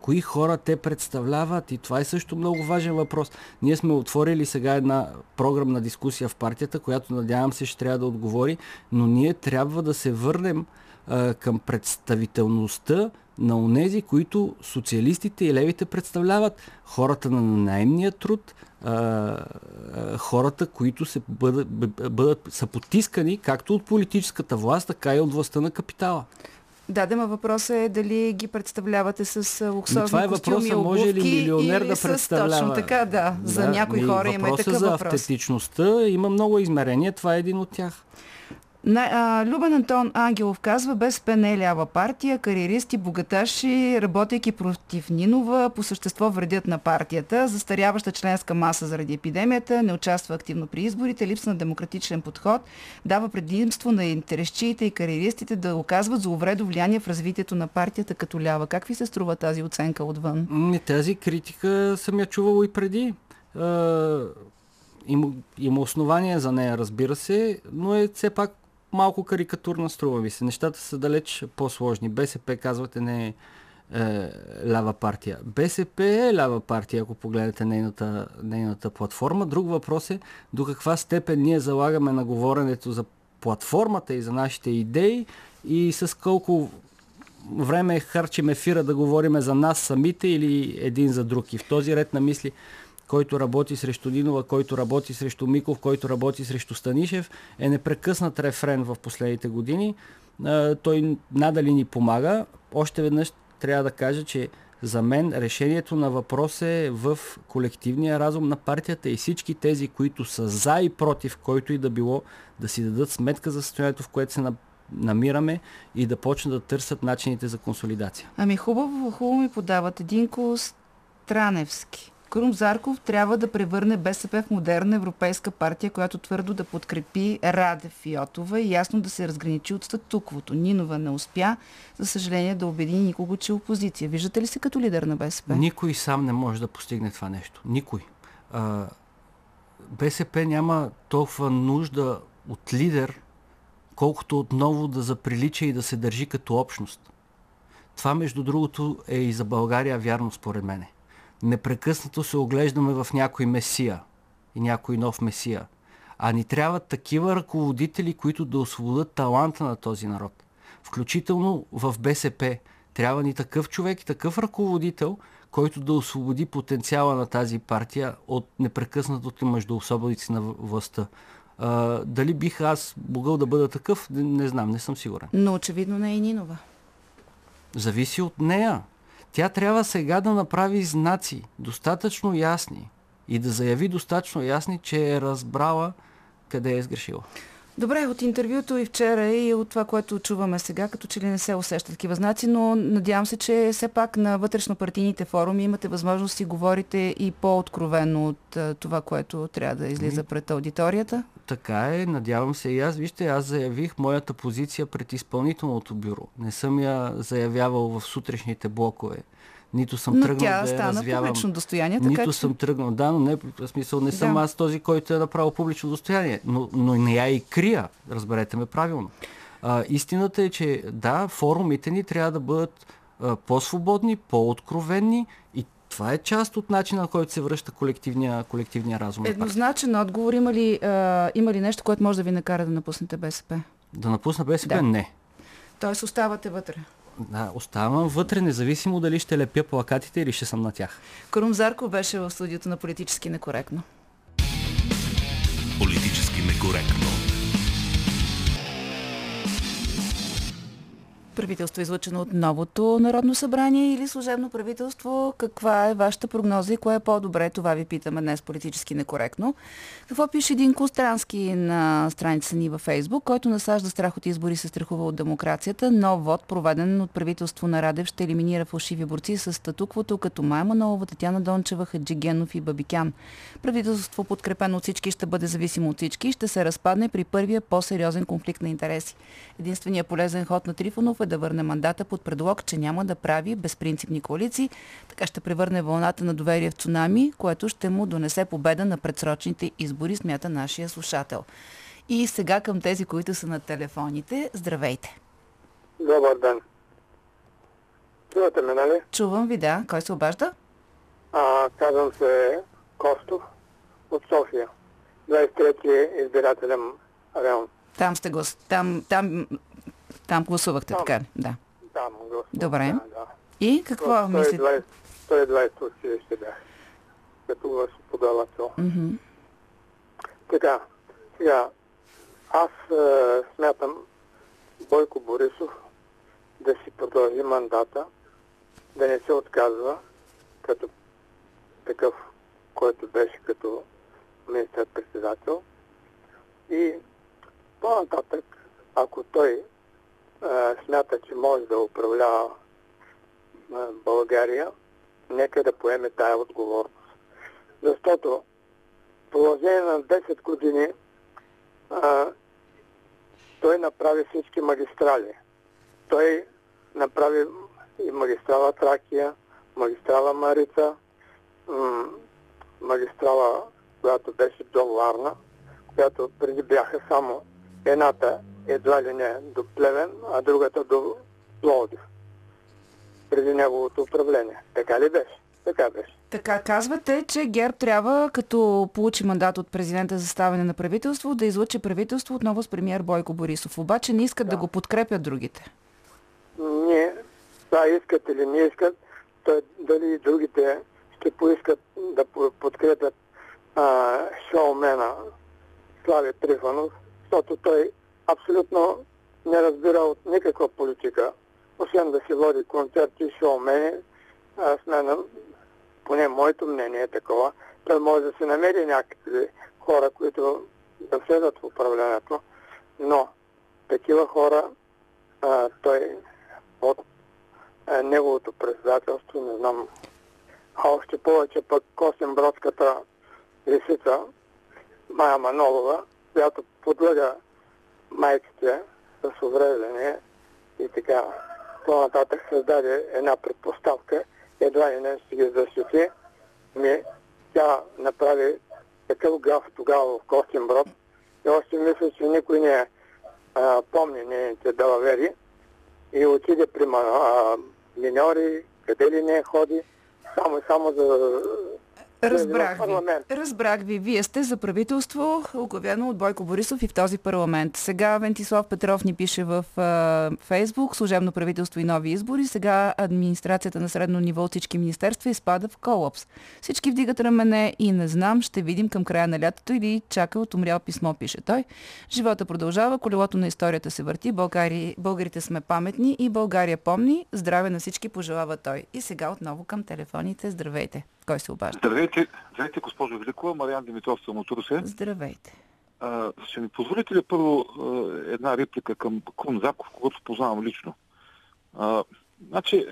S4: Кои хора те представляват? И това е също много важен въпрос. Ние сме отворили сега една програмна дискусия в партията, която надявам се ще трябва да отговори, но ние трябва да се върнем а, към представителността на онези, които социалистите и левите представляват. Хората на наемния труд, а, хората, които се бъдат, бъ- бъдат, са потискани както от политическата власт, така и от властта на капитала.
S2: Да, да, въпросът е дали ги представлявате с луксозни
S4: това е въпроса, може ли милионер
S2: или
S4: да представлява?
S2: Точно така, да. За някои
S4: ми,
S2: хора има
S4: въпроса
S2: такъв
S4: за
S2: въпрос.
S4: автентичността има много измерения, това е един от тях.
S2: Любен Антон Ангелов казва, не е лява партия, кариеристи, богаташи, работейки против Нинова, по същество вредят на партията, застаряваща членска маса заради епидемията, не участва активно при изборите, липса на демократичен подход, дава предимство на интересчиите и кариеристите да оказват зловредо влияние в развитието на партията като лява. Как ви се струва тази оценка отвън?
S4: М, Тази критика съм я чувал и преди. Има, има основания за нея, разбира се, но е все пак малко карикатурна, струва ми се. Нещата са далеч по-сложни. БСП, казвате, не е, е лява партия. БСП е лява партия, ако погледнете нейната, нейната платформа. Друг въпрос е до каква степен ние залагаме на говоренето за платформата и за нашите идеи и с колко време харчим ефира да говорим за нас самите или един за друг. И в този ред на мисли, който работи срещу Нинова, който работи срещу Миков, който работи срещу Станишев, е непрекъснат рефрен в последните години. Той надали ни помага. Още веднъж трябва да кажа, че за мен решението на въпрос е в колективния разум на партията и всички тези, които са за и против, който и да било, да си дадат сметка за състоянието, в което се на- намираме и да почнат да търсят начините за консолидация.
S2: Ами хубаво, хубаво ми подават. Единко Страневски. Крум Зарков трябва да превърне БСП в модерна европейска партия, която твърдо да подкрепи Радев и Йотова и ясно да се разграничи от статуквото. Нинова не успя, за съжаление, да убеди никого, че е опозиция. Виждате ли се като лидер на БСП?
S4: Никой сам не може да постигне това нещо. Никой. А, БСП няма толкова нужда от лидер, колкото отново да заприлича и да се държи като общност. Това, между другото, е и за България вярно, според мене. Непрекъснато се оглеждаме в някой месия и някой нов месия. А ни трябват такива ръководители, които да освободят таланта на този народ. Включително в БСП. Трябва ни такъв човек и такъв ръководител, който да освободи потенциала на тази партия от непрекъснатото междуосободици на властта. А, дали бих аз могъл да бъда такъв, не, не знам, не съм сигурен.
S2: Но очевидно не е Нинова.
S4: Зависи от нея. Тя трябва сега да направи знаци, достатъчно ясни и да заяви достатъчно ясни, че е разбрала къде е сгрешила.
S2: Добре, от интервюто и вчера и от това, което чуваме сега, като че ли не се усещат такива знаци, но надявам се, че все пак на вътрешно-партийните форуми имате възможност да говорите и по-откровено от това, което трябва да излиза пред аудиторията.
S4: Така е, надявам се и аз. Вижте, аз заявих моята позиция пред изпълнителното бюро. Не съм я заявявал в сутрешните блокове. Нито съм
S2: но
S4: тръгнал
S2: тя
S4: да
S2: стана
S4: развявам.
S2: публично достояние, така
S4: Нито
S2: че...
S4: съм тръгнал. Да, но не, в смисъл не съм
S2: Да.
S4: аз този, който е направил публично достояние. Но, но не я и крия. Разберете ме правилно. А, истината е, че да, форумите ни трябва да бъдат а, по-свободни, по-откровенни и това е част от начина, на който се връща колективния, колективния разум.
S2: Еднозначен отговор. Има ли, а, има ли нещо, което може да ви накара да напуснете БСП?
S4: Да напусна БСП?
S2: Да.
S4: Не.
S2: Тоест оставате вътре.
S4: Да, оставам вътре, независимо дали ще лепя плакатите или ще съм на тях.
S2: Крум Зарков беше в студиото на Политически некоректно.
S1: Политически некоректно.
S2: Правителство излъчено от новото Народно събрание или служебно правителство. Каква е вашата прогноза и кое е по-добре? Това ви питаме днес политически некоректно. Какво пише един Кострански на страница ни във Фейсбук, който насажда страх от избори, се страхува от демокрацията. Нов вод, проведен от правителство на Радев, ще елиминира фалшиви борци с статуквото, като Майя Манолова, Татяна Дончева, Хаджигенов и Бабикян. Правителство, подкрепено от всички, ще бъде зависимо от всички и ще се разпадне при първия по-сериозен конфликт на интереси. Единственият полезен ход на Трифонов е да върне мандата под предлог, че няма да прави безпринципни коалиции. Така ще превърне вълната на доверие в цунами, което ще му донесе победа на предсрочните избори, смята нашия слушател. И сега към тези, които са на телефоните. Здравейте!
S5: Добър ден. Чувате ме, нали?
S2: Чувам ви, да. Кой се обажда?
S5: А, казвам се Костов от София. 23 избирателен район.
S2: Там сте го... Там, там, там гласувахте,
S5: Там.
S2: така ли? Да.
S5: Там го.
S2: Добре.
S5: Да, да.
S2: И какво мислите?
S5: 120, 120 училище бях. Като го подавател.
S2: Мгм.
S5: Така, сега, аз е, смятам Бойко Борисов да си продължи мандата, да не се отказва като такъв, който беше като министър-председател. И по-нататък, ако той смята, че може да управлява България, нека да поеме тая отговорност. Защото в продължение на 10 години а, той направи всички магистрали. Той направи и магистрала Тракия, магистрала Марица, магистрала, която беше до Варна, която преди бяха само едната едва ли не до Плевен, а другата до Пловдив. Преди неговото управление. Така ли беше? Така беше.
S2: Така, казвате, че ГЕРБ трябва, като получи мандат от президента за ставане на правителство, да излъчи правителство отново с премиер Бойко Борисов. Обаче не искат да, го подкрепят другите.
S5: Ние, това искат или не искат, то дали и другите ще поискат да по- подкрепят а, шоумена Слави Трифонов, защото той абсолютно не разбира от никаква политика, освен да си води концерти, шоумени. Аз мен, поне моето мнение е такова, той може да се намери някакви хора, които да влезат в управлението, но такива хора а, той от а, неговото председателство, не знам А още повече пък Косенбродската лисица Майя Манолова, която подлага майките с увреждане и така по-нататък създаде една предпоставка, едва ли не ще ги защити. Ми, тя направи такъв гаф тогава в Костинброд и още мисля, че никой не а, помни нейните далавери и отиде при а, миньори, къде ли не ходи, само и само за
S2: Разбрах ви. Разбрах ви. Вие сте за правителство, оглавено от Бойко Борисов и в този парламент. Сега Вентислав Петров ни пише в а, Фейсбук, служебно правителство и нови избори. Сега администрацията на средно ниво от всички министерства изпада в колапс. Всички вдигат рамене и не знам, ще видим към края на лятото или чака от умрял писмо, пише той. Живота продължава, колелото на историята се върти, Българи, българите сме паметни и България помни. Здраве на всички пожелава той. И сега отново към телефоните. Здравейте. Кой се обажда?
S6: Здравейте, здравейте, госпожо Великова. Мариан Димитров съм от Русе.
S2: Здравейте.
S6: А, ще ми позволите ли първо една реплика към Крум Зарков, когато познавам лично? А, значи,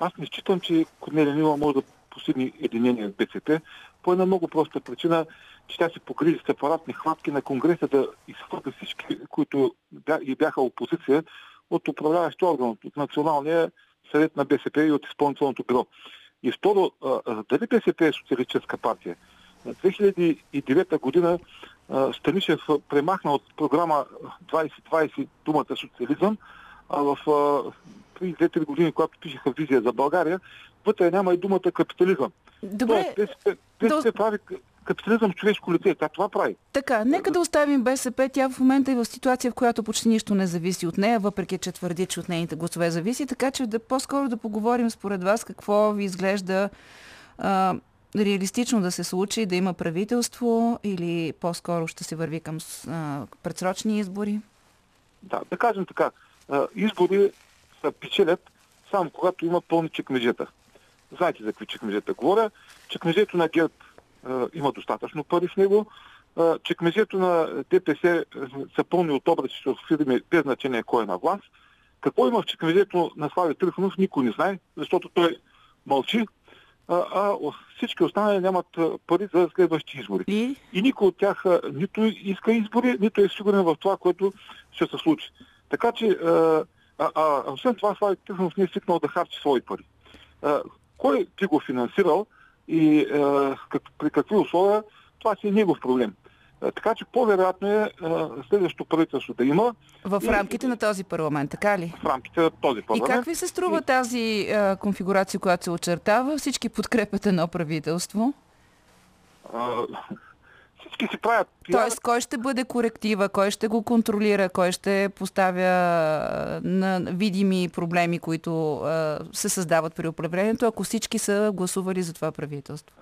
S6: аз не считам, че Корнелия Нила може да постигне единение в БСП по една много проста причина, че тя се покри с апаратни хватки на Конгреса да изхвърля всички, които и бяха опозиция от управляващия орган, от Националния съвет на БСП и от изпълнителното бюро. И второ, дали БСП е социалистическа партия? На 2009 година Станишев премахна от програма 2020 думата социализъм, а в преди 2-3 години, когато пишеха визия за България, вътре няма и думата капитализъм.
S2: Добре,
S6: Тоест, БСП, БСП прави капитализъм в човешко лице. Тя това прави.
S2: Така, нека да оставим БСП. Тя в момента е в ситуация, в която почти нищо не зависи от нея, въпреки че твърди, че от нейните гласове зависи. Така че да по-скоро да поговорим според вас какво ви изглежда а, реалистично да се случи, да има правителство или по-скоро ще се върви към а, предсрочни избори?
S6: Да, да кажем така. а, Избори се печелят само когато има пълни чекмежета. Знаете за какви чекмежета говоря. Чекмежето на ГЕРБ има достатъчно пари в него. А, Чекмежето на ДПС са пълни от обръчи от фирми без значение кой е на власт. Какво има в чекмежето на Слави Трифонов, никой не знае, защото той мълчи, а, а всички останали нямат пари за следващи избори.
S2: И
S6: И никой от тях нито иска избори, нито е сигурен в това, което ще се случи. Така че, а, а, а, освен това, Слави Трифонов не е свикнал да харчи свои пари. А, кой би го финансирал и а, как, при какви условия, това си е негов проблем. А, така че по-вероятно е а, следващото правителство да има
S2: в
S6: И-
S2: рамките на този парламент, така ли?
S6: в рамките на този
S2: И
S6: парламент.
S2: как ви се струва тази а, конфигурация, която се очертава? Всички подкрепят едно правителство.
S6: А, всички си правят.
S2: Тоест, кой ще бъде коректива, кой ще го контролира, кой ще поставя а, на видими проблеми, които а, се създават при управлението, ако всички са гласували за това правителство?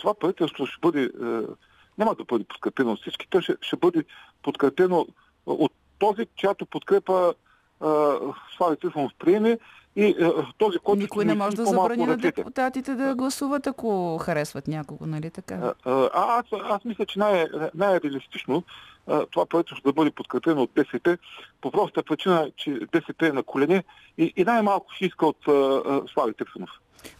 S6: това правителство ще бъде, е, няма да бъде подкрепено от всички, то ще, ще бъде подкрепено от този, чиято подкрепа Слави Трифонов приеме и е, този, който
S2: Никой
S6: ще
S2: не може да забрани на депутатите да гласуват, ако харесват някого, нали така?
S6: А, аз, аз мисля, че най- най-реалистично това правителство да бъде подкрепено от БСП по проста причина, че БСП е на колене и, и най-малко ще иска от а, Слави Трифонов.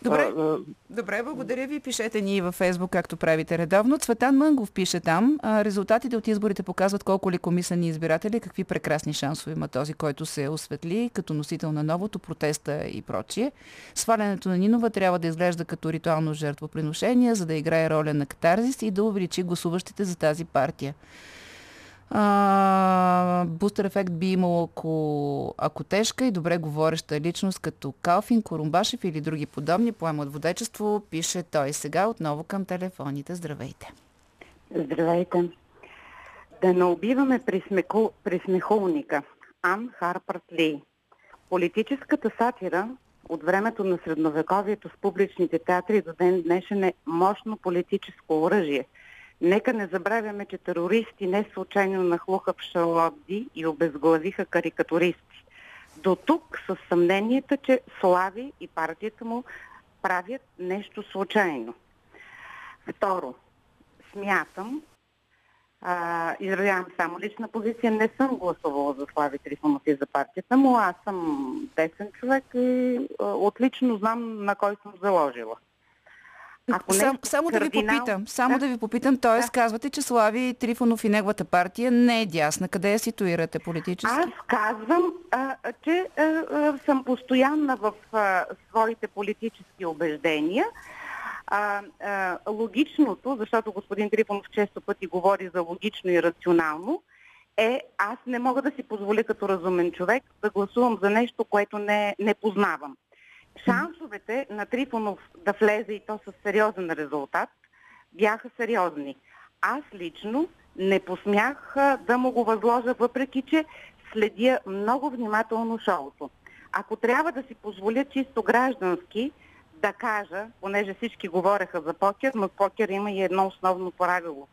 S2: Добре,
S6: А, а,
S2: Добре, благодаря ви. Пишете ни във Фейсбук, както правите редовно. Цветан Мънгов пише там. А, резултатите от изборите показват колко ли комисани избиратели, какви прекрасни шансове има този, който се осветли като носител на новото, протеста и прочие. Свалянето на Нинова трябва да изглежда като ритуално жертвоприношение, за да играе роля на катарзис и да увеличи гласуващите за тази партия. А, бустер ефект би имало, ако, ако тежка и добре говореща личност, като Калфин, Корумбашев или други подобни, поема от водечество, пише той. Сега отново към телефоните. Здравейте.
S7: Здравейте. Да не убиваме присмеку... присмехулника. Ан Харпърт Ли. Политическата сатира от времето на средновековието с публичните театри до ден днешен е мощно политическо оръжие. Нека не забравяме, че терористи не случайно нахлуха в Шарлотди и обезглавиха карикатуристи. До тук с съмненията, че Слави и партията му правят нещо случайно. Второ, смятам, а, изразявам само лична позиция, не съм гласувала за Слави Трифонов и за партията му, аз съм десен човек и а, отлично знам на кой съм заложила. Ако
S2: Сам,
S7: нещо
S2: само да ви
S7: кардинал-
S2: попитам, само
S7: Да.
S2: да ви попитам, т.е.
S7: Да.
S2: казвате, че Слави Трифонов и неговата партия не е дясна. Къде я ситуирате политически?
S7: Аз казвам, а, а, че а, а, съм постоянна в а, своите политически убеждения. А, а, логичното, защото господин Трифонов често пъти говори за логично и рационално, е аз не мога да си позволя като разумен човек да гласувам за нещо, което не, не познавам. Шансовете на Трифонов да влезе и то с сериозен резултат бяха сериозни. Аз лично не посмях да му го възложа, въпреки че следя много внимателно шоуто. Ако трябва да си позволя чисто граждански да кажа, понеже всички говореха за покер, но покер има и едно основно правило.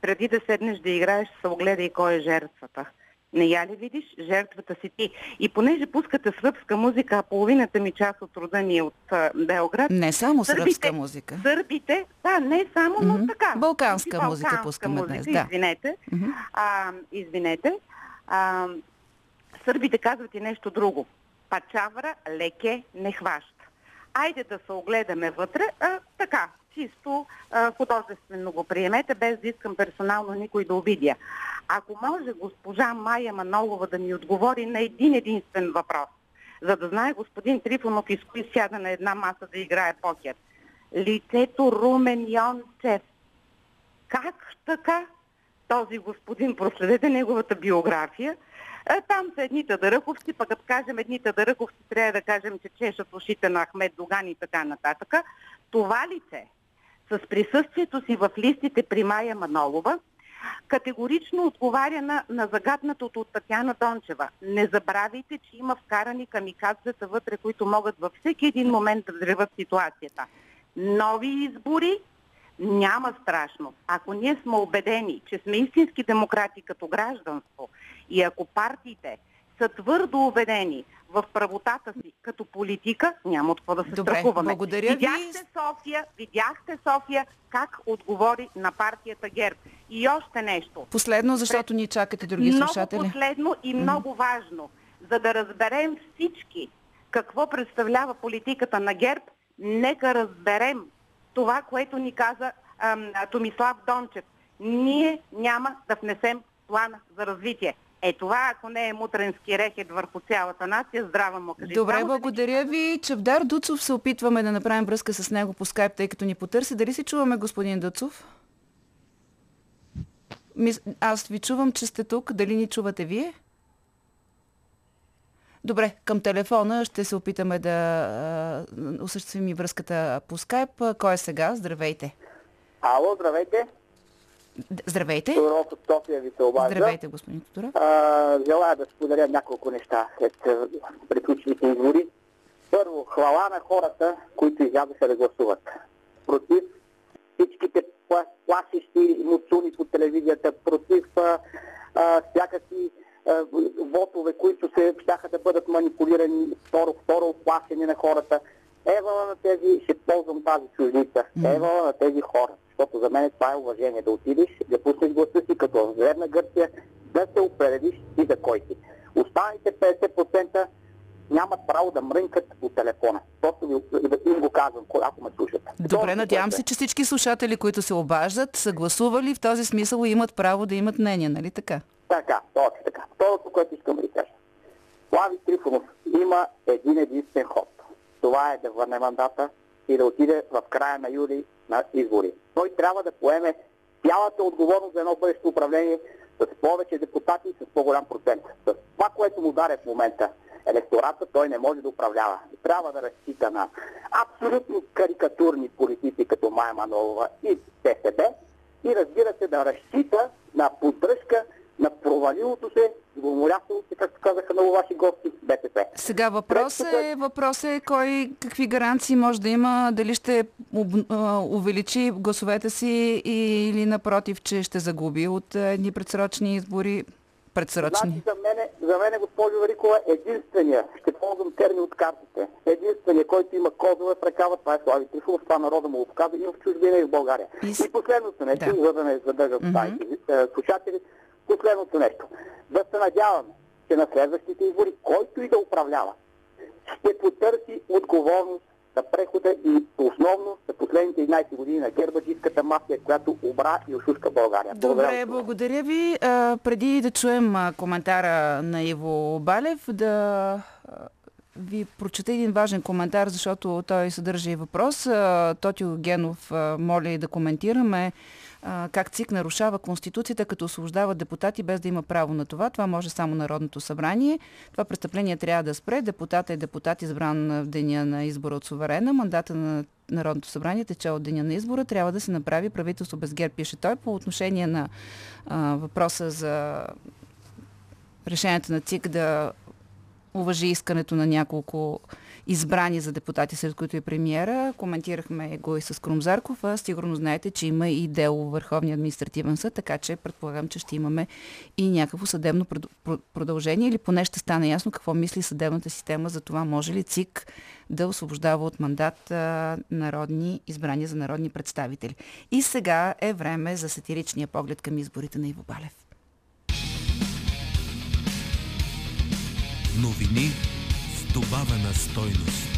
S7: Преди да седнеш да играеш, се огледай кой е жертвата. Не я ли видиш? Жертвата си ти. И понеже пускате сръбска музика, а половината ми част от рода ми е от Белград,
S2: Не само
S7: Сърбите-
S2: сръбска музика.
S7: Сърбите, да, не само, но
S2: Мгм.
S7: така.
S2: Балканска
S7: И
S2: музика пускаме днес, да.
S7: Извинете.
S2: Мгм.
S7: А, извинете. А, сърбите казват и нещо друго. Пачавра леке не хваща. Айде да се огледаме вътре, а, така, чисто а, художествено го приемете, без да искам персонално никой да обидя. Ако може госпожа Майя Манолова да ми отговори на един единствен въпрос, за да знае господин Трифонов из кои сяда на една маса да играе покер. Лицето Румен Йончев. Как така? Този господин, проследете неговата биография. А, там са едните дъръковци, пък като кажем едните дъръковци, трябва да кажем, че чешат ушите на Ахмед Доган и така нататък. Това лице с присъствието си в листите при Майя Манолова категорично отговаря на, на загаднатото от Татьяна Дончева. Не забравяйте, че има вкарани камикадзета вътре, които могат във всеки един момент да взриват ситуацията. Нови избори няма страшно. Ако ние сме убедени, че сме истински демократи като гражданство и ако партиите са твърдо убедени в правотата си като политика, няма от какво да се
S2: Добре,
S7: страхуваме.
S2: благодаря ви.
S7: видяхте София, видяхте София как отговори на партията ГЕРБ. И още нещо.
S2: Последно, защото ни чакате други
S7: много
S2: слушатели.
S7: последно и много важно. За да разберем всички какво представлява политиката на ГЕРБ, нека разберем това, което ни каза ам, Томислав Дончев. Ние няма да внесем плана за развитие. Е това, ако не е мутренски рехет върху цялата нация, здрава му кажи.
S2: Добре,
S7: Само да ви
S2: благодаря ви. Чавдар Дуцов се опитваме да направим връзка с него по скайп, тъй като ни потърси. Дали се чуваме, господин Дуцов? Аз ви чувам, че сте тук. Дали ни чувате вие? Добре, към телефона ще се опитаме да а, осъществим и връзката по скайп. Кой е сега? Здравейте.
S8: Ало, здравейте.
S2: Здравейте.
S8: Тодоров от София ви се обажда.
S2: Здравейте, господин Тодоров.
S8: А, желая да споделя няколко неща след а, приключилите избори. Първо, хвала на хората, които излязоха да гласуват. Против всичките пла- плашещи муцуни по телевизията, против а, а, всякакви а, вотове, които се щяха да бъдат манипулирани, второ, второ плашени на хората. Евала на тези, ще ползвам тази чуждица, евала на тези хора. Защото за мен това е уважение да отидеш, да пуснеш гласа си като в Древна Гърция, да се определиш и за кой си. Останалите 50% нямат право да мрънкат по телефона. Просто им го казвам, ако ме слушате.
S2: Добре, надявам се, че всички слушатели, които се обаждат, са гласували в този смисъл и имат право да имат мнение, нали така?
S8: Така, точно така. Второто, което искам да ви кажа. Слави Трифонов има един единствен ход. Това е да върне мандата и да отиде в края на юли на избори. Той трябва да поеме цялата отговорност за едно бъдещо управление с повече депутати и с по-голям процент. С това, което му даре в момента електората, той не може да управлява. Трябва да разчита на абсолютно карикатурни политици като Майя Манолова и ТСБ и разбира се да разчита на поддръжка на провалилото се, гомолясало се, както казаха много ваши гости, БСП.
S2: Сега въпрос
S8: Третото,
S2: е, въпрос е кой какви гаранции може да има, дали ще увеличи гласовете си или напротив, че ще загуби от едни предсрочни избори. Предсрочни.
S8: Значи за мене, за мене, госпожо Великова, единствения, ще ползвам термин от картите, единствения, който има козове в ръкава, това е Слави Трифонов, това народа му го казва и в чужбина и в България.
S2: И
S8: И, последното нещо,
S2: Да.
S8: за да не задържат mm тази слушатели, последното нещо. Да се надяваме, че на следващите избори, който и да управлява, ще потърси отговорност на прехода и основно за последните 11 години на гербаджийската мафия, която обра и ошушка България.
S2: Добре, благодаря ви. А, преди да чуем коментара на Иво Балев, да ви прочета един важен коментар, защото той съдържа и въпрос. Тотио Генов моли да коментираме как ЦИК нарушава Конституцията, като освобождава депутати без да има право на това. Това може само Народното събрание. Това престъпление трябва да спре. Депутата е депутат избран в деня на избора от суверена. Мандата на Народното събрание тече от деня на избора. Трябва да се направи правителство без гер, пише той. По отношение на а, въпроса за решението на ЦИК да уважи искането на няколко избрани за депутати, сред които и премиера. Коментирахме го и с Крумзарков, а сигурно знаете, че има и дело в Върховния административен съд, така че предполагам, че ще имаме и някакво съдебно продължение или поне ще стане ясно какво мисли съдебната система за това може ли ЦИК да освобождава от мандат а, народни избрания за народни представители. И сега е време за сатиричния поглед към изборите на Иво Балев.
S1: Новини добавена стойност.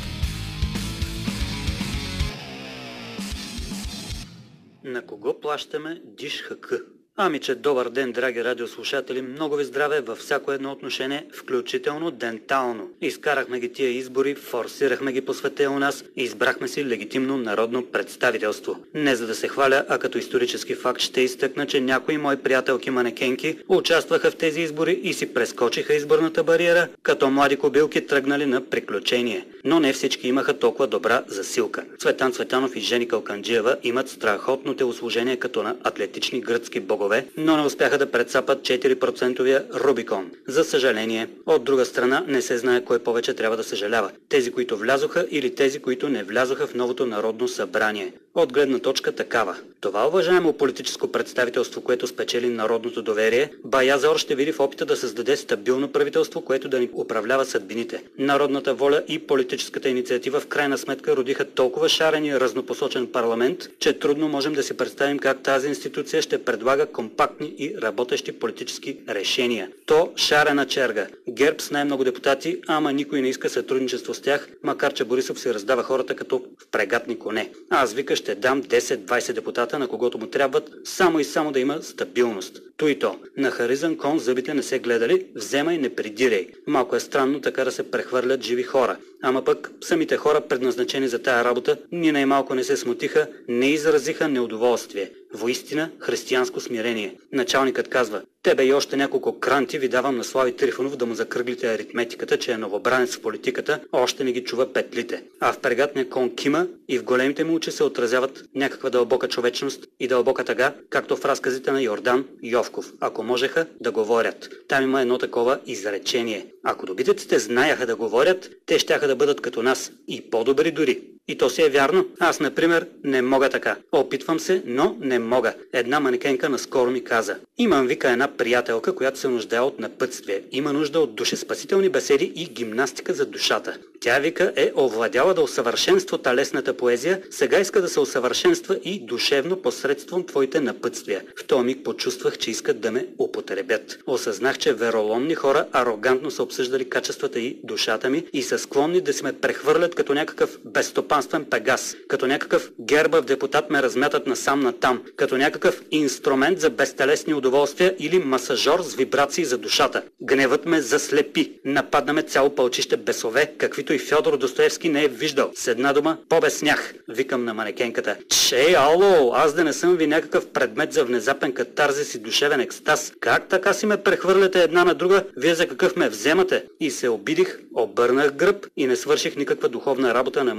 S9: На кого плащаме Диш ХК? Ами че добър ден, драги радиослушатели, много ви здраве във всяко едно отношение, включително дентално. Изкарахме ги тия избори, форсирахме ги по света у нас и избрахме си легитимно народно представителство. Не за да се хваля, а като исторически факт ще изтъкна, че някои мои приятелки манекенки участваха в тези избори и си прескочиха изборната бариера, като млади кобилки тръгнали на приключение. Но не всички имаха толкова добра засилка. Цветан Цветанов и Жени Калканджиева имат страхотно телосложение като на атлетични гръцки богове богове, но не успяха да предсапат 4% Рубикон. За съжаление, от друга страна не се знае кой повече трябва да съжалява. Тези, които влязоха или тези, които не влязоха в новото народно събрание. От гледна точка такава. Това уважаемо политическо представителство, което спечели народното доверие, Баязор ще види в опита да създаде стабилно правителство, което да ни управлява съдбините. Народната воля и политическата инициатива в крайна сметка родиха толкова шарен и разнопосочен парламент, че трудно можем да си представим как тази институция ще предлага компактни и работещи политически решения. То шарена черга. ГЕРБ с най-много депутати, ама никой не иска сътрудничество с тях, макар че Борисов си раздава хората като в прегатни коне. Аз вика ще дам 10-20 депутата, на когото му трябват, само и само да има стабилност. То и то. На Харизан кон зъбите не се гледали, вземай, не придирай. Малко е странно така да се прехвърлят живи хора. Ама пък самите хора, предназначени за тая работа, ни най-малко не се смутиха, не изразиха неудоволствие. Воистина християнско смирение. Началникът казва, тебе и още няколко кранти ви давам на Слави Трифонов да му закръглите аритметиката, че е новобранец в политиката, още не ги чува петлите. А в прегатния кон кима и в големите му очи се отразяват някаква дълбока човечност и дълбока тъга, както в разказите на Йордан Йовков, ако можеха да говорят. Там има едно такова изречение. Ако добитъците знаеха да говорят, те щяха да бъдат като нас и по-добри дори. И то си е вярно. Аз, например, не мога така. Опитвам се, но не мога. Една манекенка наскоро ми каза. Имам, вика, една приятелка, която се нуждае от напътствие. Има нужда от душеспасителни беседи и гимнастика за душата. Тя, вика, е овладяла да усъвършенства талесната поезия, сега иска да се усъвършенства и душевно посредством твоите напътствия. В този миг почувствах, че искат да ме употребят. Осъзнах, че вероломни хора арогантно са обсъждали качествата и душата ми и са склонни да се ме прехвърлят като някакъв безстопанствен пегас, като някакъв гербав депутат ме размятат насам натам, като някакъв инструмент за безтелесни удоволствия или масажор с вибрации за душата. Гневът ме заслепи. Нападнаме цяло пълчище бесове, каквито и Фьодор Достоевски не е виждал. С една дума, побеснях, викам на манекенката. Че, ало, аз да не съм ви някакъв предмет за внезапен катарзис и душевен екстаз. Как така си ме прехвърляте една на друга, вие за какъв ме вземате? И се обидих, обърнах гръб и не свърших никаква духовна работа на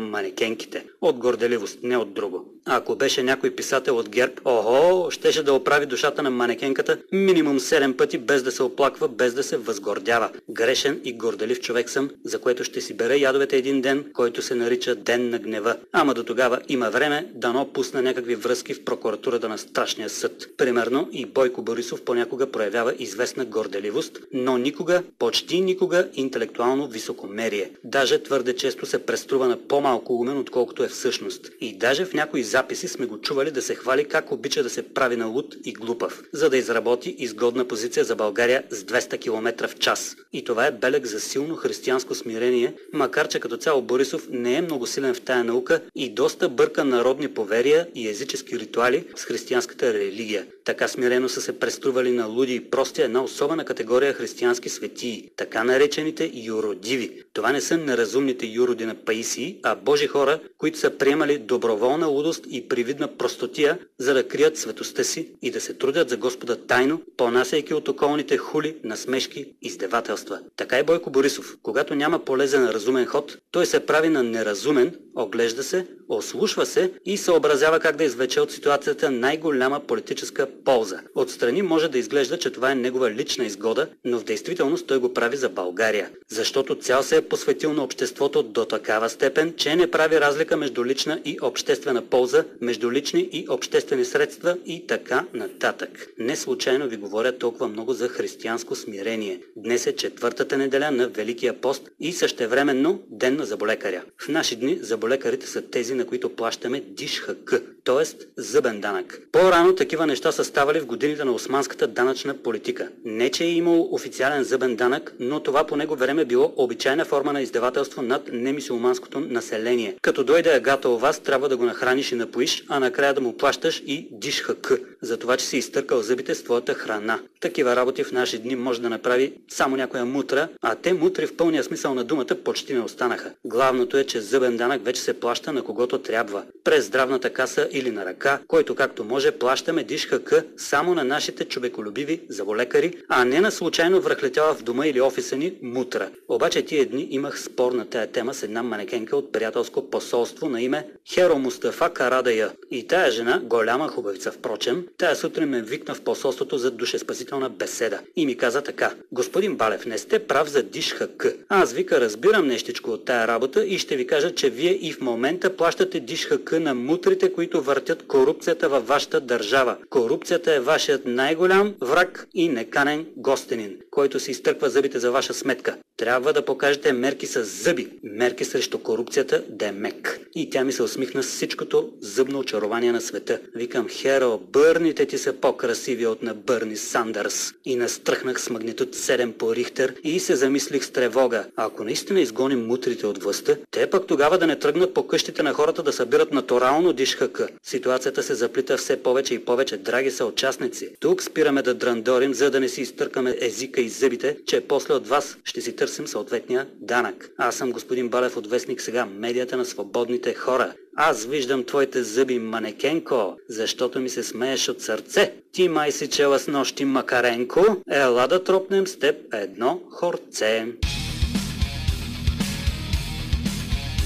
S9: манекенките. От горделивост, не от друго. Ако беше някой писател от ГЕРБ, охо, щеше да оправи душата на манекенката минимум 7 пъти, без да се оплаква, без да се възгордява. Грешен и горделив човек съм, за което ще си бере ядовете един ден, който се нарича Ден на гнева. Ама до тогава има време дано пусна някакви връзки в прокуратурата на страшния съд. Примерно и Бойко Борисов понякога проявява известна горделивост, но никога, почти никога интелектуално високомерие. Даже твърде често се преструва на по-малко умен неразумен, отколкото е всъщност. И даже в някои записи сме го чували да се хвали как обича да се прави на луд и глупав, за да изработи изгодна позиция за България с 200 км в час. И това е белег за силно християнско смирение, макар че като цяло Борисов не е много силен в тая наука и доста бърка народни поверия и езически ритуали с християнската религия. Така смирено са се престрували на луди и прости една особена категория християнски светии, така наречените юродиви. Това не са неразумните юроди на Паисии, а божи хора, които са приемали доброволна лудост и привидна простотия, за да крият светостта си и да се трудят за Господа тайно, понасяйки от околните хули, насмешки, издевателства. Така и Бойко Борисов. Когато няма полезен разумен ход, той се прави на неразумен, оглежда се, ослушва се и съобразява как да извлече от ситуацията най-голяма политическа полза. Отстрани може да изглежда, че това е негова лична изгода, но в действителност той го прави за България. Защото цял се е посветил на обществото до такава степен, че не прави разлика между лична и обществена полза, между лични и обществени средства и така нататък. Не случайно ви говоря толкова много за християnsко смирение. Днес е четвъртата неделя на Великия пост и същевременно ден на заболекаря. В наши дни заболекарите са тези, на които плащаме дишхак, т.е. зъбен данък. По-рано такива неща са ставали в годините на османската данъчна политика. Не, че е имал официален зъбен данък, но това по него време било обичайна форма на издевателство над немисулманското население. Като дойде агата у вас, трябва да го нахраниш и напоиш, а накрая да му плащаш и дишхак, за това, че си изтъркал зъбите с твоята храна. Такива работи в наши дни може да направи само някоя мутра, а те мутри в пълния смисъл на думата почти не останаха. Главното е, че зъбен данък вече се плаща на когото трябва. През здравната каса или на ръка, който както може плащаме дишхак само на нашите човеколюбиви заболекари, а не на случайно връхлетяла в дома или офиса ни мутра. Обаче тия дни имах спор на тая тема с една манекенка от приятелско посолство на име Херо Мустафа Карадая. И тая жена, голяма хубавица впрочем, тая сутрин ме викна в посолството за душеспасителна беседа и ми каза така. Господин Балев, не сте прав за дишхак. Аз вика разбирам нещичко от тая работа и ще ви кажа, че вие и в момента плащате дишхак на мутрите, които въртят корупцията във вашата държава. Корупцията е вашият най-голям враг и неканен гостенин, който си изтърква зъбите за ваша сметка. Трябва да покажете мерки с зъби, мерки срещу корупцията да е мек. И тя ми се усмихна с всичкото зъбно очарование на света. Викам, Херо, бърните ти са по-красиви от на Бърни Сандърс. И настръхнах с магнитуд 7 по Рихтер и се замислих с тревога. Ако наистина изгоним мутрите от властта, те пък тогава да не тръгнат по къщите на хората да събират натурално дишхака. Ситуацията се заплита все повече и повече, драги са участници. Тук спираме да драндорим, за да не си изтъркаме езика и зъбите, че после от вас ще си търсим съответния данък. Аз съм господин Балев от Вестник сега, медията на свободните хора. Аз виждам твоите зъби, манекенко, защото ми се смееш от сърце. Ти май си чела с нощи Макаренко, ела да тропнем с теб едно хорце.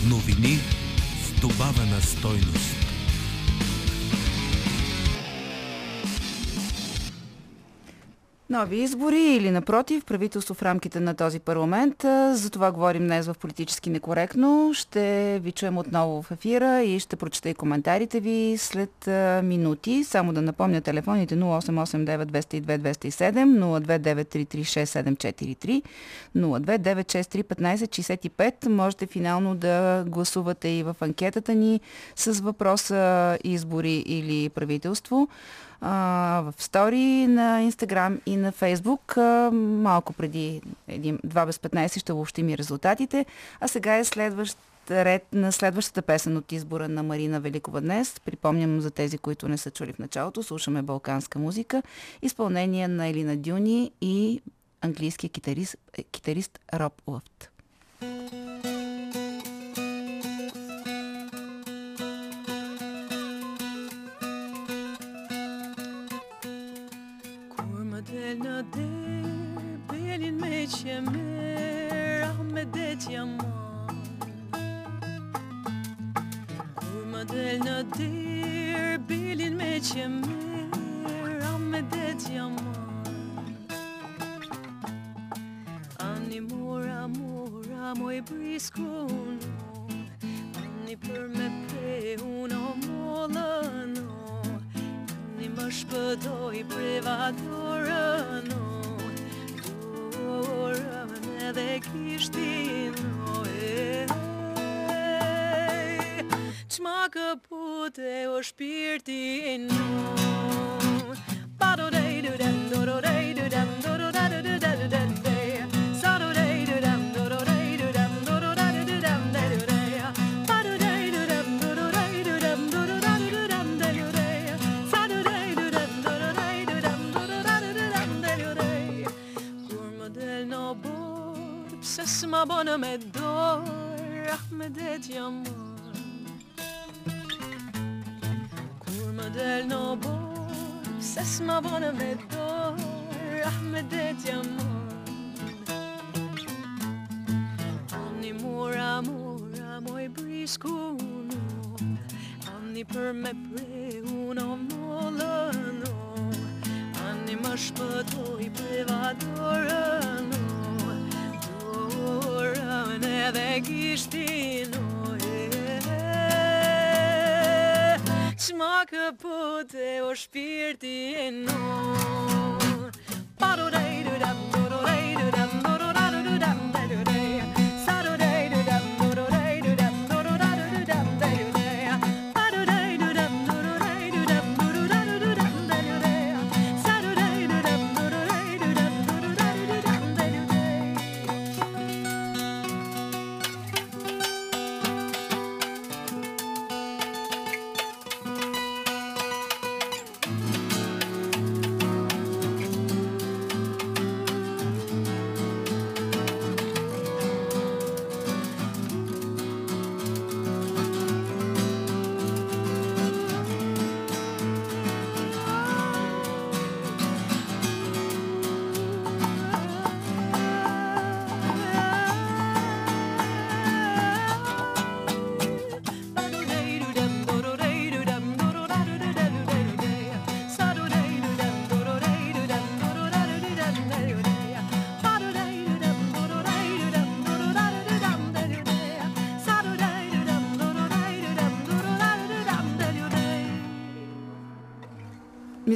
S1: Новини с добавена стойност.
S2: Нови избори или напротив, правителство в рамките на този парламент. За това говорим днес в Политически некоректно. Ще ви чуем отново в ефира и ще прочета и коментарите ви след минути. Само да напомня телефоните 0889 202 207 02933 1565. Можете финално да гласувате и в анкетата ни с въпроса избори или правителство в стори на Инстаграм и на Фейсбук. Малко преди 2 без 15 ще обобщим и резултатите. А сега е следващ ред на следващата песен от избора на Марина Великова днес. Припомням за тези, които не са чули в началото. Слушаме балканска музика. Изпълнение на Елина Дюни и английския китарист, китарист Роб Лъфт.
S10: që mirë Kemir Ahmedet Yaman Vurma del nadir Bilin me Kemir Ahmedet Yaman Ani mora mora Moj bris kron Ani për me pe Unë o mollën Ani më shpëdoj Privatorën te kishtin noe Qma këpute o shpirtin no Ba do dej du dem, do do dej du dem, do do da du du da du dem ma bonë me dorë Ah, me det jam Kur më del në borë Se s'ma bonë me dorë Ah, me det jam Amni mora, mora, moj brisku unë. Amni për me prej unë o mollë në Amni më shpëtoj për vadorën edhe gishtin uje Shma këpute o shpirti e nu Paru rejru ram, paru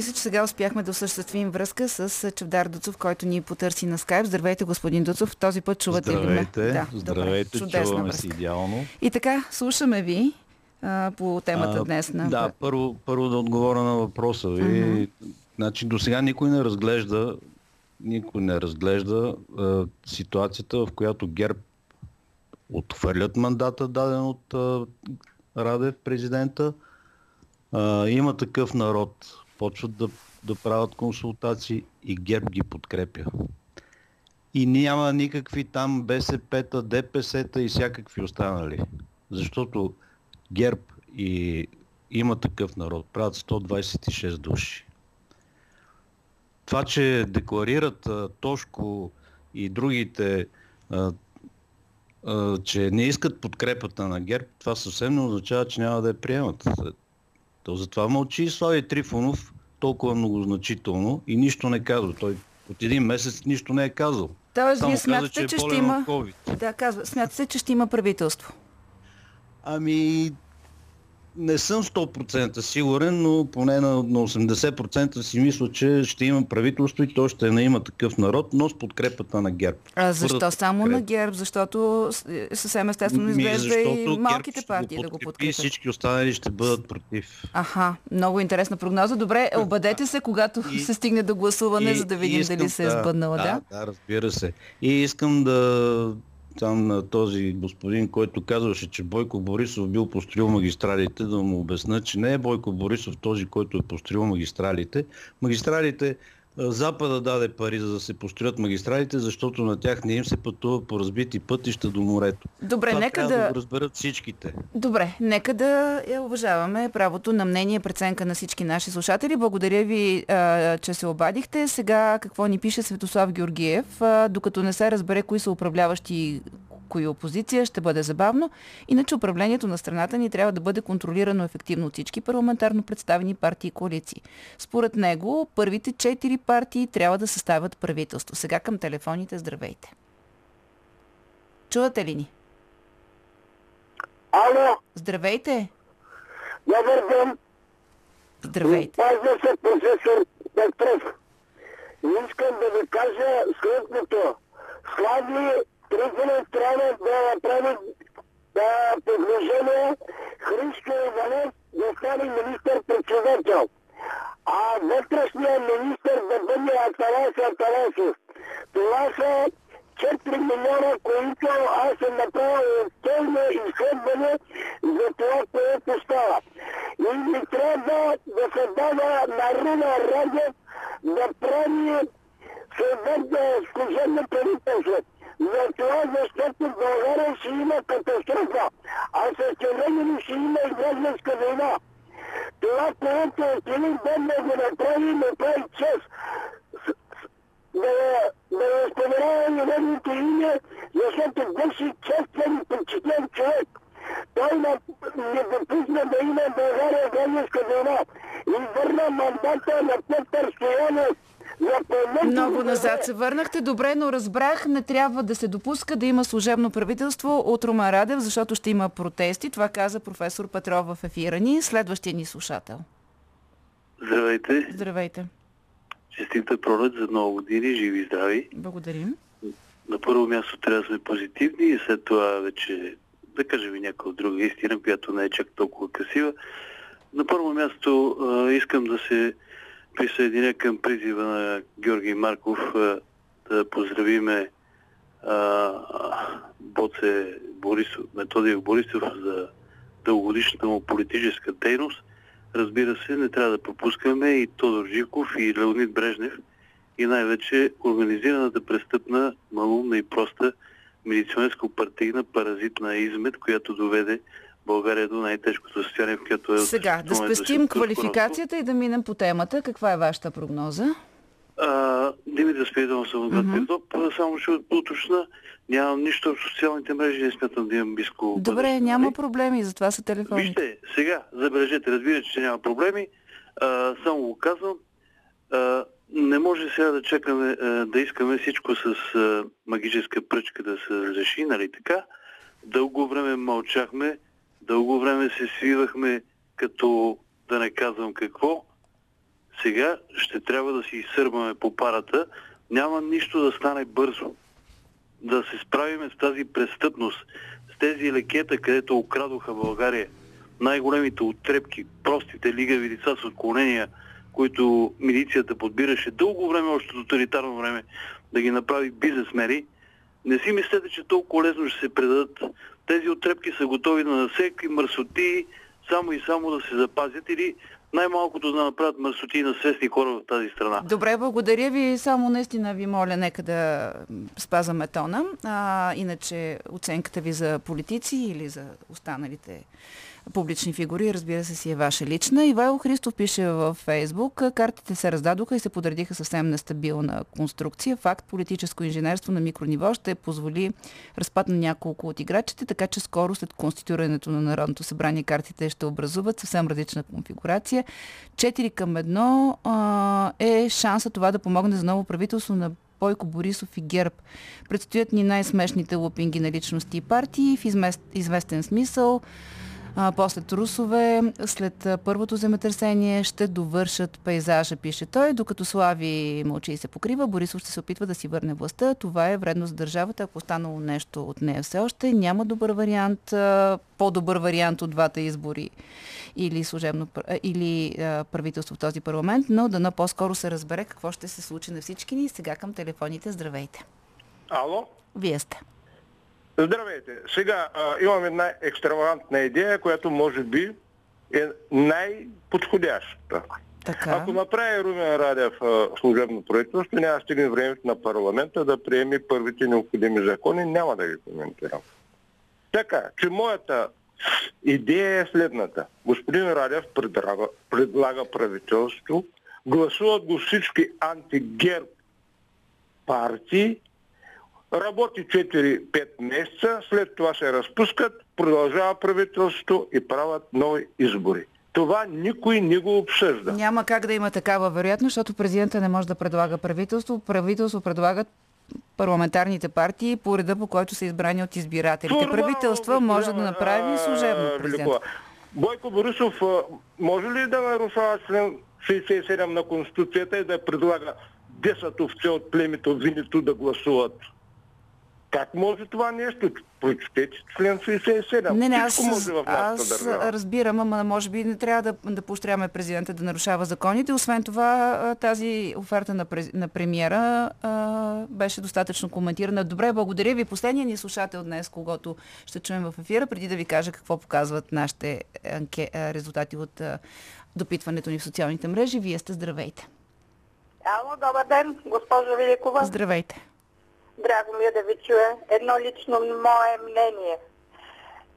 S2: Мисля, че сега успяхме да осъществим връзка с Чавдар Дуцов, който ни потърси на скайп. Здравейте, господин Дуцов. Този път чувате ли ме?
S4: Здравейте,
S2: Да,
S4: здравейте,
S2: добре.
S4: Чуваме
S2: връзка.
S4: се идеално.
S2: И така, слушаме ви а, по темата
S4: А,
S2: днес. На...
S4: Да, първо, първо да отговоря на въпроса ви. Значи до сега никой не разглежда никой не разглежда а, ситуацията, в която ГЕРБ отхвърлят мандата, даден от а, Радев, президента. А, има такъв народ, почват да, да правят консултации и ГЕРБ ги подкрепя. И няма никакви там БСП-та, ДПС-та и всякакви останали. Защото ГЕРБ и има такъв народ, правят 126 души. Това, че декларират а, Тошко и другите, а, а, че не искат подкрепата на ГЕРБ, това съвсем не означава, че няма да я приемат. То затова мълчи Слави Трифонов толкова многозначително и нищо не казва. Той от един месец нищо не е казал.
S2: Тоест,
S4: Само
S2: вие
S4: каза,
S2: смятате,
S4: че е
S2: че ще има... Да, казва, смятате, че ще има правителство.
S4: Ами, не съм 100% сигурен, но поне на, на 80% си мисля, че ще има правителство и то ще не има такъв народ, но с подкрепата на ГЕРБ.
S2: А защо
S4: Твърдата
S2: само на
S4: подкрепа.
S2: ГЕРБ? Защото е, съвсем естествено изглежда и малките
S4: ГЕРБ
S2: партии да го подкрепят.
S4: Всички останали ще бъдат против.
S2: Аха, много интересна прогноза. Добре, обадете се, когато
S4: И-
S2: се стигне до гласуване,
S4: И-
S2: за да
S4: и
S2: видим
S4: искам-
S2: дали се е сбъднала. Да,
S4: Да, да, разбира се. И искам да там на този господин, който казваше, че Бойко Борисов бил построил магистралите, да му обясна, че не е Бойко Борисов този, който е построил магистралите. Магистралите Запада даде пари за да се построят магистралите, защото на тях не им се пътува по разбити пътища до морето.
S2: Добре,
S4: Това
S2: нека
S4: да...
S2: да...
S4: го разберат всичките.
S2: Добре, нека да я уважаваме правото на мнение преценка на всички наши слушатели. Благодаря ви, че се обадихте. Сега какво ни пише Светослав Георгиев? Докато не се разбере кои са управляващи кои опозиция, ще бъде забавно. Иначе управлението на страната ни трябва да бъде контролирано ефективно от всички парламентарно представени партии и коалиции. Според него, първите четири партии трябва да съставят правителство. Сега към телефоните. Здравейте. Чувате ли ни?
S11: Ало,
S2: Здравейте.
S11: добър ден.
S2: Здравейте.
S11: Казва се професор Петров. Искам да ви кажа следното. Слави Трифонов трябва да направи да предложение Христо Иванов да стане министър-председател, а вътрешния министър да бъде Аталас Аталасов.
S5: Това са 4 милиона, които аз съм направил отделно изследване за това, което става. И ми трябва да се дава на Руна Радев да прави съответно служебно правителство. За това, защото в България ще има катастрофа, а същевременно ще има и гражданска война. Това, което Филип ден да го направи, не прави чест. С- с- Да, да не споменава име, защото беше честен и почтен човек. Той на- не допусна да има България гражданска война и върна мандата на Петър Стоянов
S2: Много назад се върнахте. Добре, но разбрах, не трябва да се допуска да има служебно правителство от Румен Радев, защото ще има протести. Това каза професор Петров в ефира ни. Следващия ни слушател.
S12: Здравейте,
S2: Здравейте.
S12: честита пролет за много години, живи и здрави.
S2: Благодарим.
S12: На първо място трябва да сме позитивни и след това вече да кажем и някаква друга истина, която не е чак толкова красива. На първо място а, искам да се присъединя към призива на Георги Марков да поздравиме а, Боце Борисов, Методиев Борисов за дългогодишната му политическа дейност. Разбира се, не трябва да пропускаме и Тодор Живков и Леонид Брежнев и най-вече организираната престъпна, малумна и проста милиционерско-партийна паразитна измет, която доведе България до най-тежкото състояние, в което е
S2: Сега, да спестим квалификацията и да минем по темата. Каква е вашата прогноза?
S12: Димитър Спиридонов съм от град Пирдоп, само ще уточна, нямам нищо в социалните мрежи, не смятам да имам близко
S2: Добре, няма проблеми, затова са телефоните.
S12: Вижте, сега, забележете, разбира че няма проблеми, а, само го казвам, а, не може сега да чакаме, а, да искаме всичко с а, магическа пръчка да се реши, нали така? Дълго време мълчахме, дълго време се свивахме като да не казвам какво. Сега ще трябва да си изсърбаме по парата. Няма нищо да стане бързо да се справиме с тази престъпност, с тези лекета, където окрадоха България, най-големите оттрепки, простите лигави лица с отклонения, които милицията подбираше дълго време, още тоталитарно време, да ги направи бизнесмери, не си мислете, че толкова лесно ще се предадат. Тези оттрепки са готови на всеки мърсоти, само и само да се запазят или най-малкото да направят мърсоти на свестни хора в тази страна.
S2: Добре, благодаря ви. Само наистина ви моля, нека да спазваме тона. А, иначе оценката ви за политици или за останалите публични фигури, разбира се, си е ваша лична. Ивайло Христов пише във Фейсбук, картите се раздадоха и се подредиха съвсем нестабилна конструкция. Факт, политическо инженерство на микрониво ще позволи разпад на няколко от играчите, така че скоро след конституирането на Народното събрание картите ще образуват съвсем различна конфигурация. 4 към 1 а, е шанса това да помогне за ново правителство на Бойко Борисов и ГЕРБ. Предстоят ни най-смешните лупинги на личности и партии в измест, известен смисъл. А, после трусове, след първото земетресение ще довършат пейзажа, пише той. Докато Слави мълчи и се покрива, Борисов ще се опитва да си върне властта. Това е вредно за държавата, ако останало нещо от нея все още. Няма добър вариант, по-добър вариант от двата избори или, служебно, или правителство в този парламент, но дано по-скоро се разбере какво ще се случи на всички ни. Сега към телефоните. Здравейте.
S13: Ало?
S2: Вие сте.
S13: Здравейте. Сега а, имам една екстравагантна идея, която може би е най-подходяща.
S2: Така.
S13: Ако направи Румен Радев а, служебно правителство, няма да стигне времето на парламента да приеме първите необходими закони, няма да ги коментирам. Така, че моята идея е следната. Господин Радев предлага, предлага правителство, гласуват го всички антигерб партии, работи 4-5 месеца, след това се разпускат, продължава правителството и правят нови избори. Това никой не го обсъжда.
S2: Няма как да има такава вероятност, защото президента не може да предлага правителство. Правителство предлагат парламентарните партии по реда, по който са избрани от избирателите.
S13: Нормално,
S2: Правителства може да направи служебно президент.
S13: Бойко Борисов може ли да нарушава член 67 на Конституцията и да предлага 10 овце от племето Винито да гласуват? Как може това нещо? Прочетете член 67.
S2: Не, не, аз,
S13: може в нашата
S2: аз
S13: държава.
S2: разбирам, ама може би не трябва да, да поощряваме президента да нарушава законите. Освен това, тази оферта на, през- на премиера а, беше достатъчно коментирана. Добре, благодаря ви. Последният ни слушател днес, когато ще чуем в ефира, преди да ви кажа какво показват нашите анке, резултати от а, допитването ни в социалните мрежи. Вие сте здравейте.
S14: Ало, добър ден, госпожо Великова.
S2: Здравейте.
S14: Драго ми е да ви чуя. Едно лично мое мнение.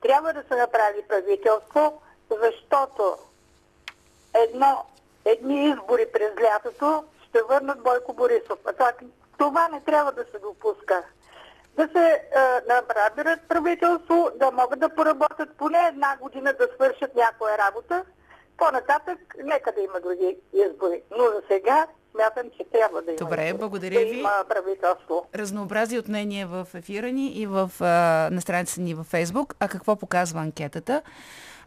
S14: Трябва да се направи правителство, защото едно, едни избори през лятото ще върнат Бойко Борисов. А това, това не трябва да се допуска. Да се е, направят правителство, да могат да поработят поне една година да свършат някоя работа. По-нататък, нека да има други избори. Но за сега смятам, че трябва да има.
S2: Добре, благодаря
S14: да
S2: ви.
S14: има правителство.
S2: разнообразие от мнение в ефира ни и в, а, на страницата ни във Фейсбук. А какво показва анкетата,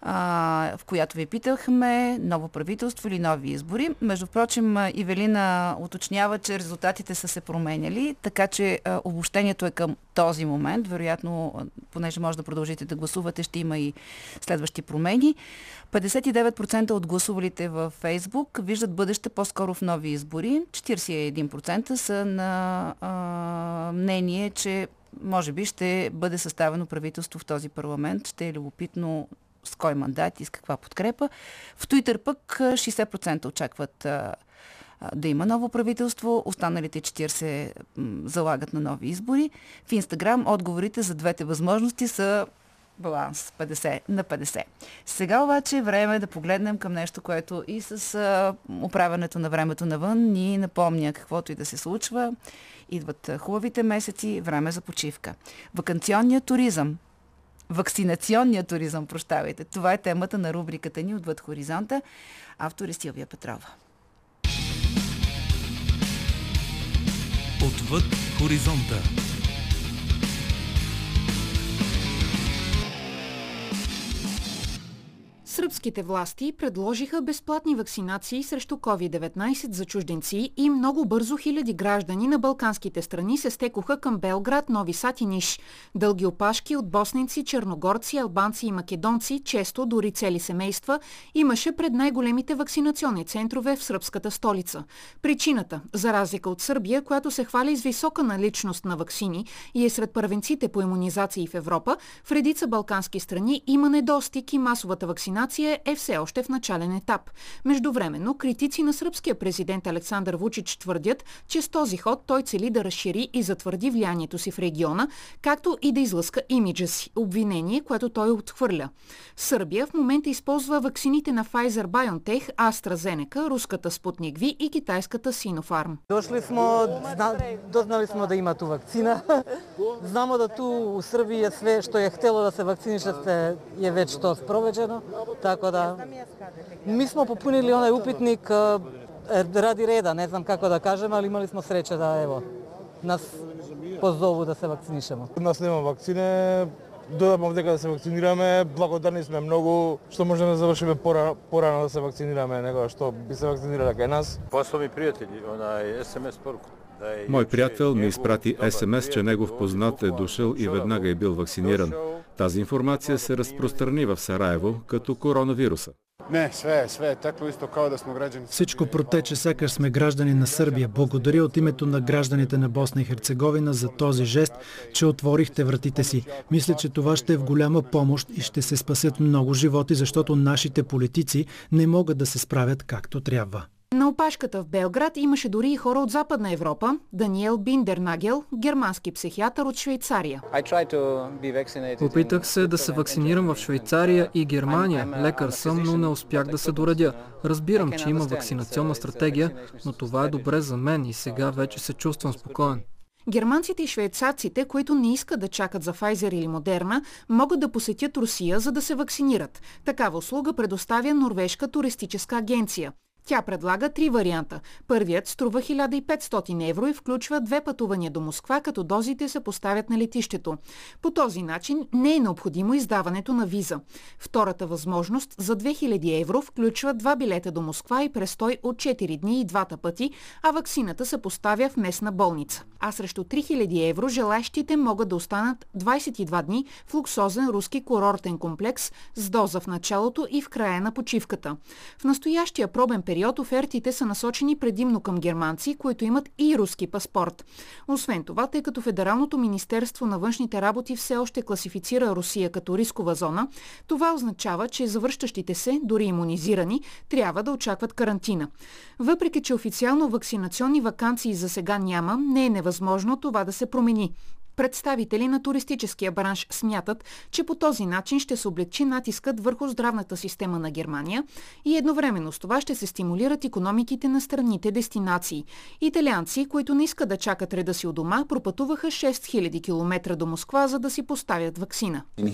S2: а, в която ви питахме ново правителство или нови избори? Между прочим, Ивелина уточнява, че резултатите са се променяли, така че а, обобщението е към този момент. Вероятно, понеже може да продължите да гласувате, ще има и следващи промени. 59% от гласувалите във Фейсбук виждат бъдеще по-скоро в нови избори. 41% са на а, мнение, че може би ще бъде съставено правителство в този парламент. Ще е любопитно с кой мандат и с каква подкрепа. В Туитър пък а, 60% очакват да има ново правителство, останалите 40 м, залагат на нови избори. В Инстаграм отговорите за двете възможности са баланс 50 на 50. Сега обаче е време да погледнем към нещо, което и с а, управянето на времето навън ни напомня каквото и да се случва. Идват хубавите месеци, време за почивка. Вакансионният туризъм Вакцинационният туризъм, прощавайте. Това е темата на рубриката ни Отвъд хоризонта. Автор е Силвия Петрова.
S1: Отвъд хоризонта.
S15: Сръбските власти предложиха безплатни вакцинации срещу COVID-19 за чужденци и много бързо хиляди граждани на балканските страни се стекоха към Белград, Нови Сад и Ниш. Дълги опашки от босненци, черногорци, албанци и македонци, често дори цели семейства, имаше пред най-големите вакцинационни центрове в сръбската столица. Причината, за разлика от Сърбия, която се хвали с висока наличност на вакцини и е сред първенците по иммунизации в Европа, в редица балкански страни има недостиг и масовата вакцинация е все още в начален етап. Междувременно, критици на сръбския президент Александър Вучич твърдят, че с този ход той цели да разшири и затвърди влиянието си в региона, както и да излъска имиджа си, обвинение, което той отхвърля. Сърбия в момента използва ваксините на Pfizer-BioNTech, AstraZeneca, руската Спутник V и китайската Sinopharm.
S16: Дошли smo, zna, doznali smo da ima tu vakcina. Znamo da tu u Srbiji je sve što je htjelo da se vakciniše se je već Tako da mi smo popunili onaj upitnik radi reda, ne znam kako da kažem, ali imali smo sreće da evo nas pozovu da se vakcinišemo.
S17: Код нас нема вакцине, додавам овдека да се вакцинираме. Благодарни сме многу што можеме да завршиме пора, порано да се вакцинираме него што би се вакцинирале кај нас.
S18: Послал ми приятели, onaj SMS poruku. da je
S19: Мой приятел ми
S18: njegov
S19: изпрати СМС, че негов познат е дошъл и веднага е бил вакциниран. Тази информация се разпространи в Сараево като коронавируса.
S20: Не, sve, sve je teklo isto kao da smo građani
S21: Всичко протече сякаш сме граждани на Сърбия. Благодаря от името на гражданите на Босна и Херцеговина за този жест, че отворихте вратите си. Мисля, че това ще е в голяма помощ и ще се спасят много животи, защото нашите политици не могат да се справят както трябва.
S15: На опашката в Белград имаше дори и хора от Западна Европа. Даниел Биндернагел, германски психиатър от Швейцария.
S22: Опитах се да се вакцинирам в Швейцария и Германия. Лекар съм, но не успях да се доредя. Разбирам, че има вакцинационна стратегия, но това е добре за мен и сега вече се чувствам спокоен.
S15: Германците и швейцарците, които не искат да чакат за Pfizer или Модерна, могат да посетят Русия, за да се вакцинират. Такава услуга предоставя Норвежка туристическа агенция. Тя предлага три варианта. Първият струва 1500 евро и включва две пътувания до Москва, като дозите се поставят на летището. По този начин не е необходимо издаването на виза. Втората възможност за 2000 евро включва два билета до Москва и престой от 4 дни и двата пъти, а ваксината се поставя в местна болница. А срещу 3000 евро желащите могат да останат 22 дни в луксозен руски курортен комплекс с доза в началото и в края на почивката. В настоящия пробен период офертите са насочени предимно към германци, които имат и руски паспорт. Освен това, тъй като Федералното министерство на външните работи все още класифицира Русия като рискова зона, това означава, че завръщащите се, дори иммунизирани, трябва да очакват карантина. Въпреки, че официално вакцинационни вакансии за сега няма, не е невъзможно това да се промени. Представители на туристическия бранш смятат, че по този начин ще се облегчи натискът върху здравната система на Германия и едновременно с това ще се стимулират економиките на страните дестинации. Италианци, които не искат да чакат реда си у дома, пропътуваха 6000 км до Москва, за да си поставят вакцина.
S23: В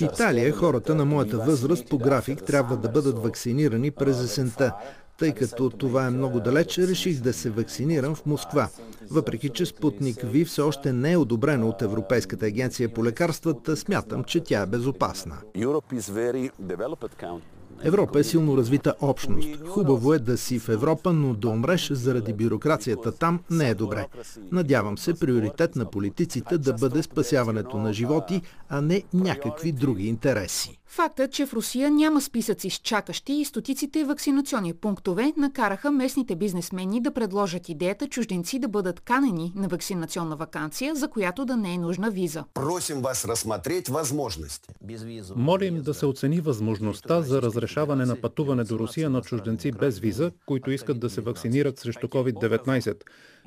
S23: Италия хората на моята възраст по график трябва да бъдат вакцинирани през есента. Тъй като това е много далеч, реших да се вакцинирам в Москва. Въпреки, че Спутник Ви все още не е одобрена от Европейската агенция по лекарствата, смятам, че тя е безопасна. Европа е силно развита общност. Хубаво е да си в Европа, но да умреш заради бюрокрацията там не е добре. Надявам се приоритет на политиците да бъде спасяването на животи, а не някакви други интереси.
S15: Фактът, че в Русия няма списъци с чакащи и стотиците вакцинационни пунктове накараха местните бизнесмени да предложат идеята чужденци да бъдат канени на вакцинационна вакансия, за която да не е нужна виза.
S24: Просим вас рассмотреть возможности.
S25: Молим да се оцени възможността за разрешаване на пътуване до Русия на чужденци без виза, които искат да се вакцинират срещу COVID-19.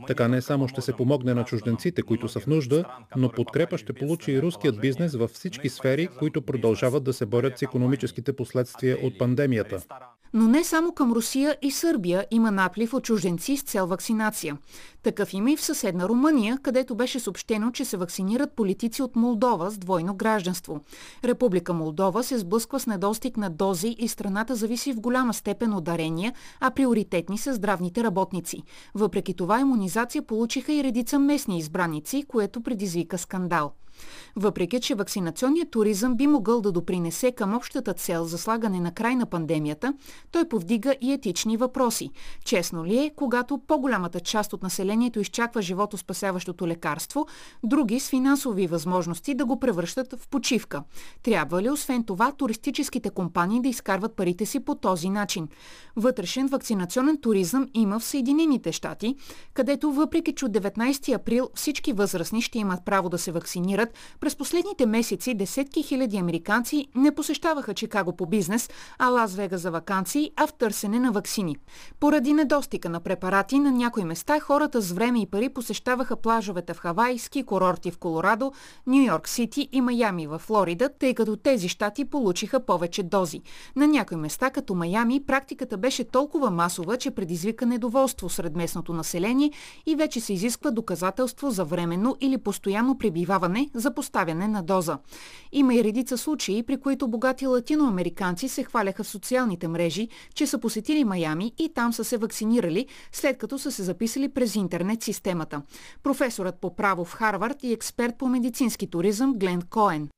S25: Така не само ще се помогне на чужденците, които са в нужда, но подкрепа ще получи и руският бизнес във всички сфери, които продължават да се борят с економическите последствия от пандемията.
S15: Но не само към Русия и Сърбия има наплив от чужденци с цел вакцинация. Такъв има и в съседна Румъния, където беше съобщено, че се вакцинират политици от Молдова с двойно гражданство. Република Молдова се сблъсква с недостиг на дози и страната зависи в голяма степен от дарения, а приоритетни са здравните работници. Въпреки това иммунизация получиха и редица местни избраници, което предизвика скандал. Въпреки, че вакцинационният туризъм би могъл да допринесе към общата цел за слагане на край на пандемията, той повдига и етични въпроси. Честно ли е, когато по-голямата част от населението изчаква животоспасяващото лекарство, други с финансови възможности да го превръщат в почивка? Трябва ли освен това туристическите компании да изкарват парите си по този начин? Вътрешен вакцинационен туризъм има в Съединените щати, където въпреки, че от 19 април всички възрастни ще имат право да се вакцинират, през последните месеци десетки хиляди американци не посещаваха Чикаго по бизнес, а Лас Вега за вакансии, а в търсене на ваксини. Поради недостига на препарати на някои места хората с време и пари посещаваха плажовете в Хавай, ски курорти в Колорадо, Нью Йорк Сити и Майами в Флорида, тъй като тези щати получиха повече дози. На някои места, като Майами, практиката беше толкова масова, че предизвика недоволство сред местното население и вече се изисква доказателство за временно или постоянно пребиваване за поставяне на доза. Има и редица случаи, при които богати латиноамериканци се хваляха в социалните мрежи, че са посетили Майами и там са се вакцинирали, след като са се записали през интернет системата. Професорът по право в Харвард и експерт по медицински туризъм Глен Коен.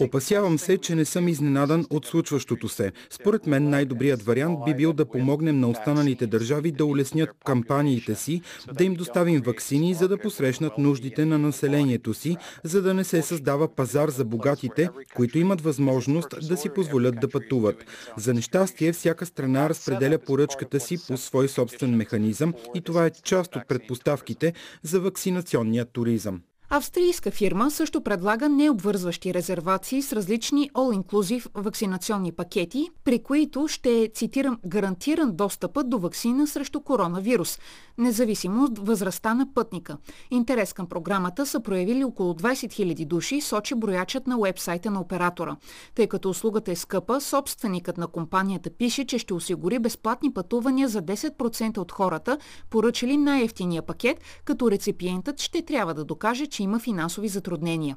S26: Опасявам се, че не съм изненадан от случващото се. Според мен най-добрият вариант би бил да помогнем на останалите държави да улеснят кампаниите си, да им доставим вакцини, за да посрещнат нуждите на населението си, за да не се създава пазар за богатите, които имат възможност да си позволят да пътуват. За нещастие, всяка страна разпределя поръчката си по свой собствен механизъм и това е част от предпоставките за вакцинационния туризъм.
S15: Австрийска фирма също предлага необвързващи резервации с различни all-inclusive вакцинационни пакети, при които ще цитирам, гарантиран достъпът до вакцина срещу коронавирус, независимо от възрастта на пътника. Интерес към програмата са проявили около 20 000 души, сочи броячът на уебсайта на оператора. Тъй като услугата е скъпа, собственикът на компанията пише, че ще осигури безплатни пътувания за 10% от хората, поръчали най-ефтиния пакет, като реципиентът ще трябва да докаже, че има финансови затруднения.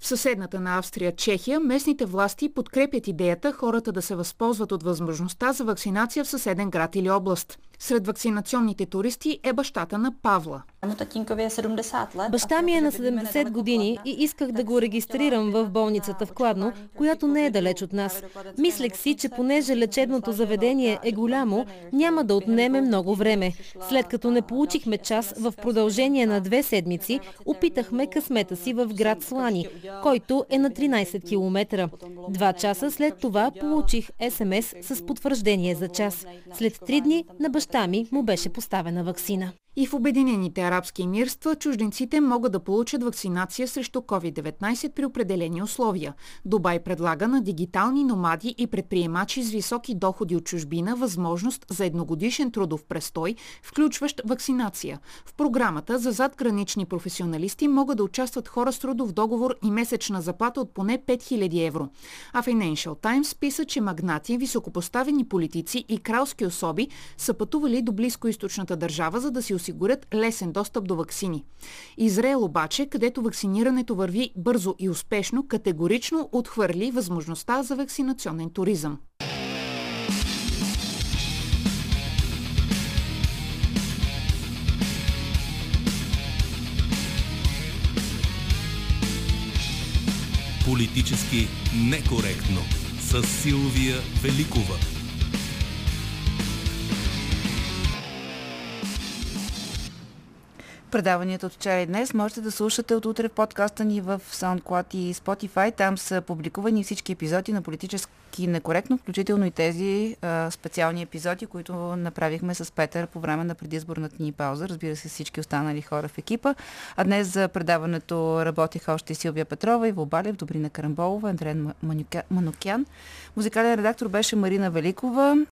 S15: В съседната на Австрия Чехия местните власти подкрепят идеята хората да се възползват от възможността за вакцинация в съседен град или област. Сред вакцинационните туристи е бащата на Павла.
S27: Баща ми е на 70 години и исках да го регистрирам в болницата в Кладно, която не е далеч от нас. Мислех си, че понеже лечебното заведение е голямо, няма да отнеме много време. След като не получихме час в продължение на две седмици, опитахме късмета си в град Слани, който е на 13 км. Два часа след това получих СМС с потвърждение за час. След три дни на баща ми му беше поставена вакцина.
S15: И в Обединените арабски емирства чужденците могат да получат вакцинация срещу COVID-19 при определени условия. Дубай предлага на дигитални номади и предприемачи с високи доходи от чужбина възможност за едногодишен трудов престой, включващ вакцинация. В програмата за задгранични професионалисти могат да участват хора с трудов договор и месечна заплата от поне 5000 евро. А Financial Times писа, че магнати, високопоставени политици и кралски особи са пътували до близкоисточната държава, за да си осигурят лесен достъп до ваксини. Израел обаче, където вакцинирането върви бързо и успешно, категорично отхвърли възможността за вакцинационен туризъм.
S1: Политически некоректно с Силвия Великова.
S2: Предаванията от вчера и днес можете да слушате от утре в подкаста ни в SoundCloud и Spotify. Там са публикувани всички епизоди на политически некоректно, включително и тези а, специални епизоди, които направихме с Петър по време на предизборната ни пауза. Разбира се, всички останали хора в екипа. А днес за предаването работиха още Силвия Петрова, Иво Балев, Добрина Карамболова, Андрен Манукян. Музикален редактор беше Марина Великова.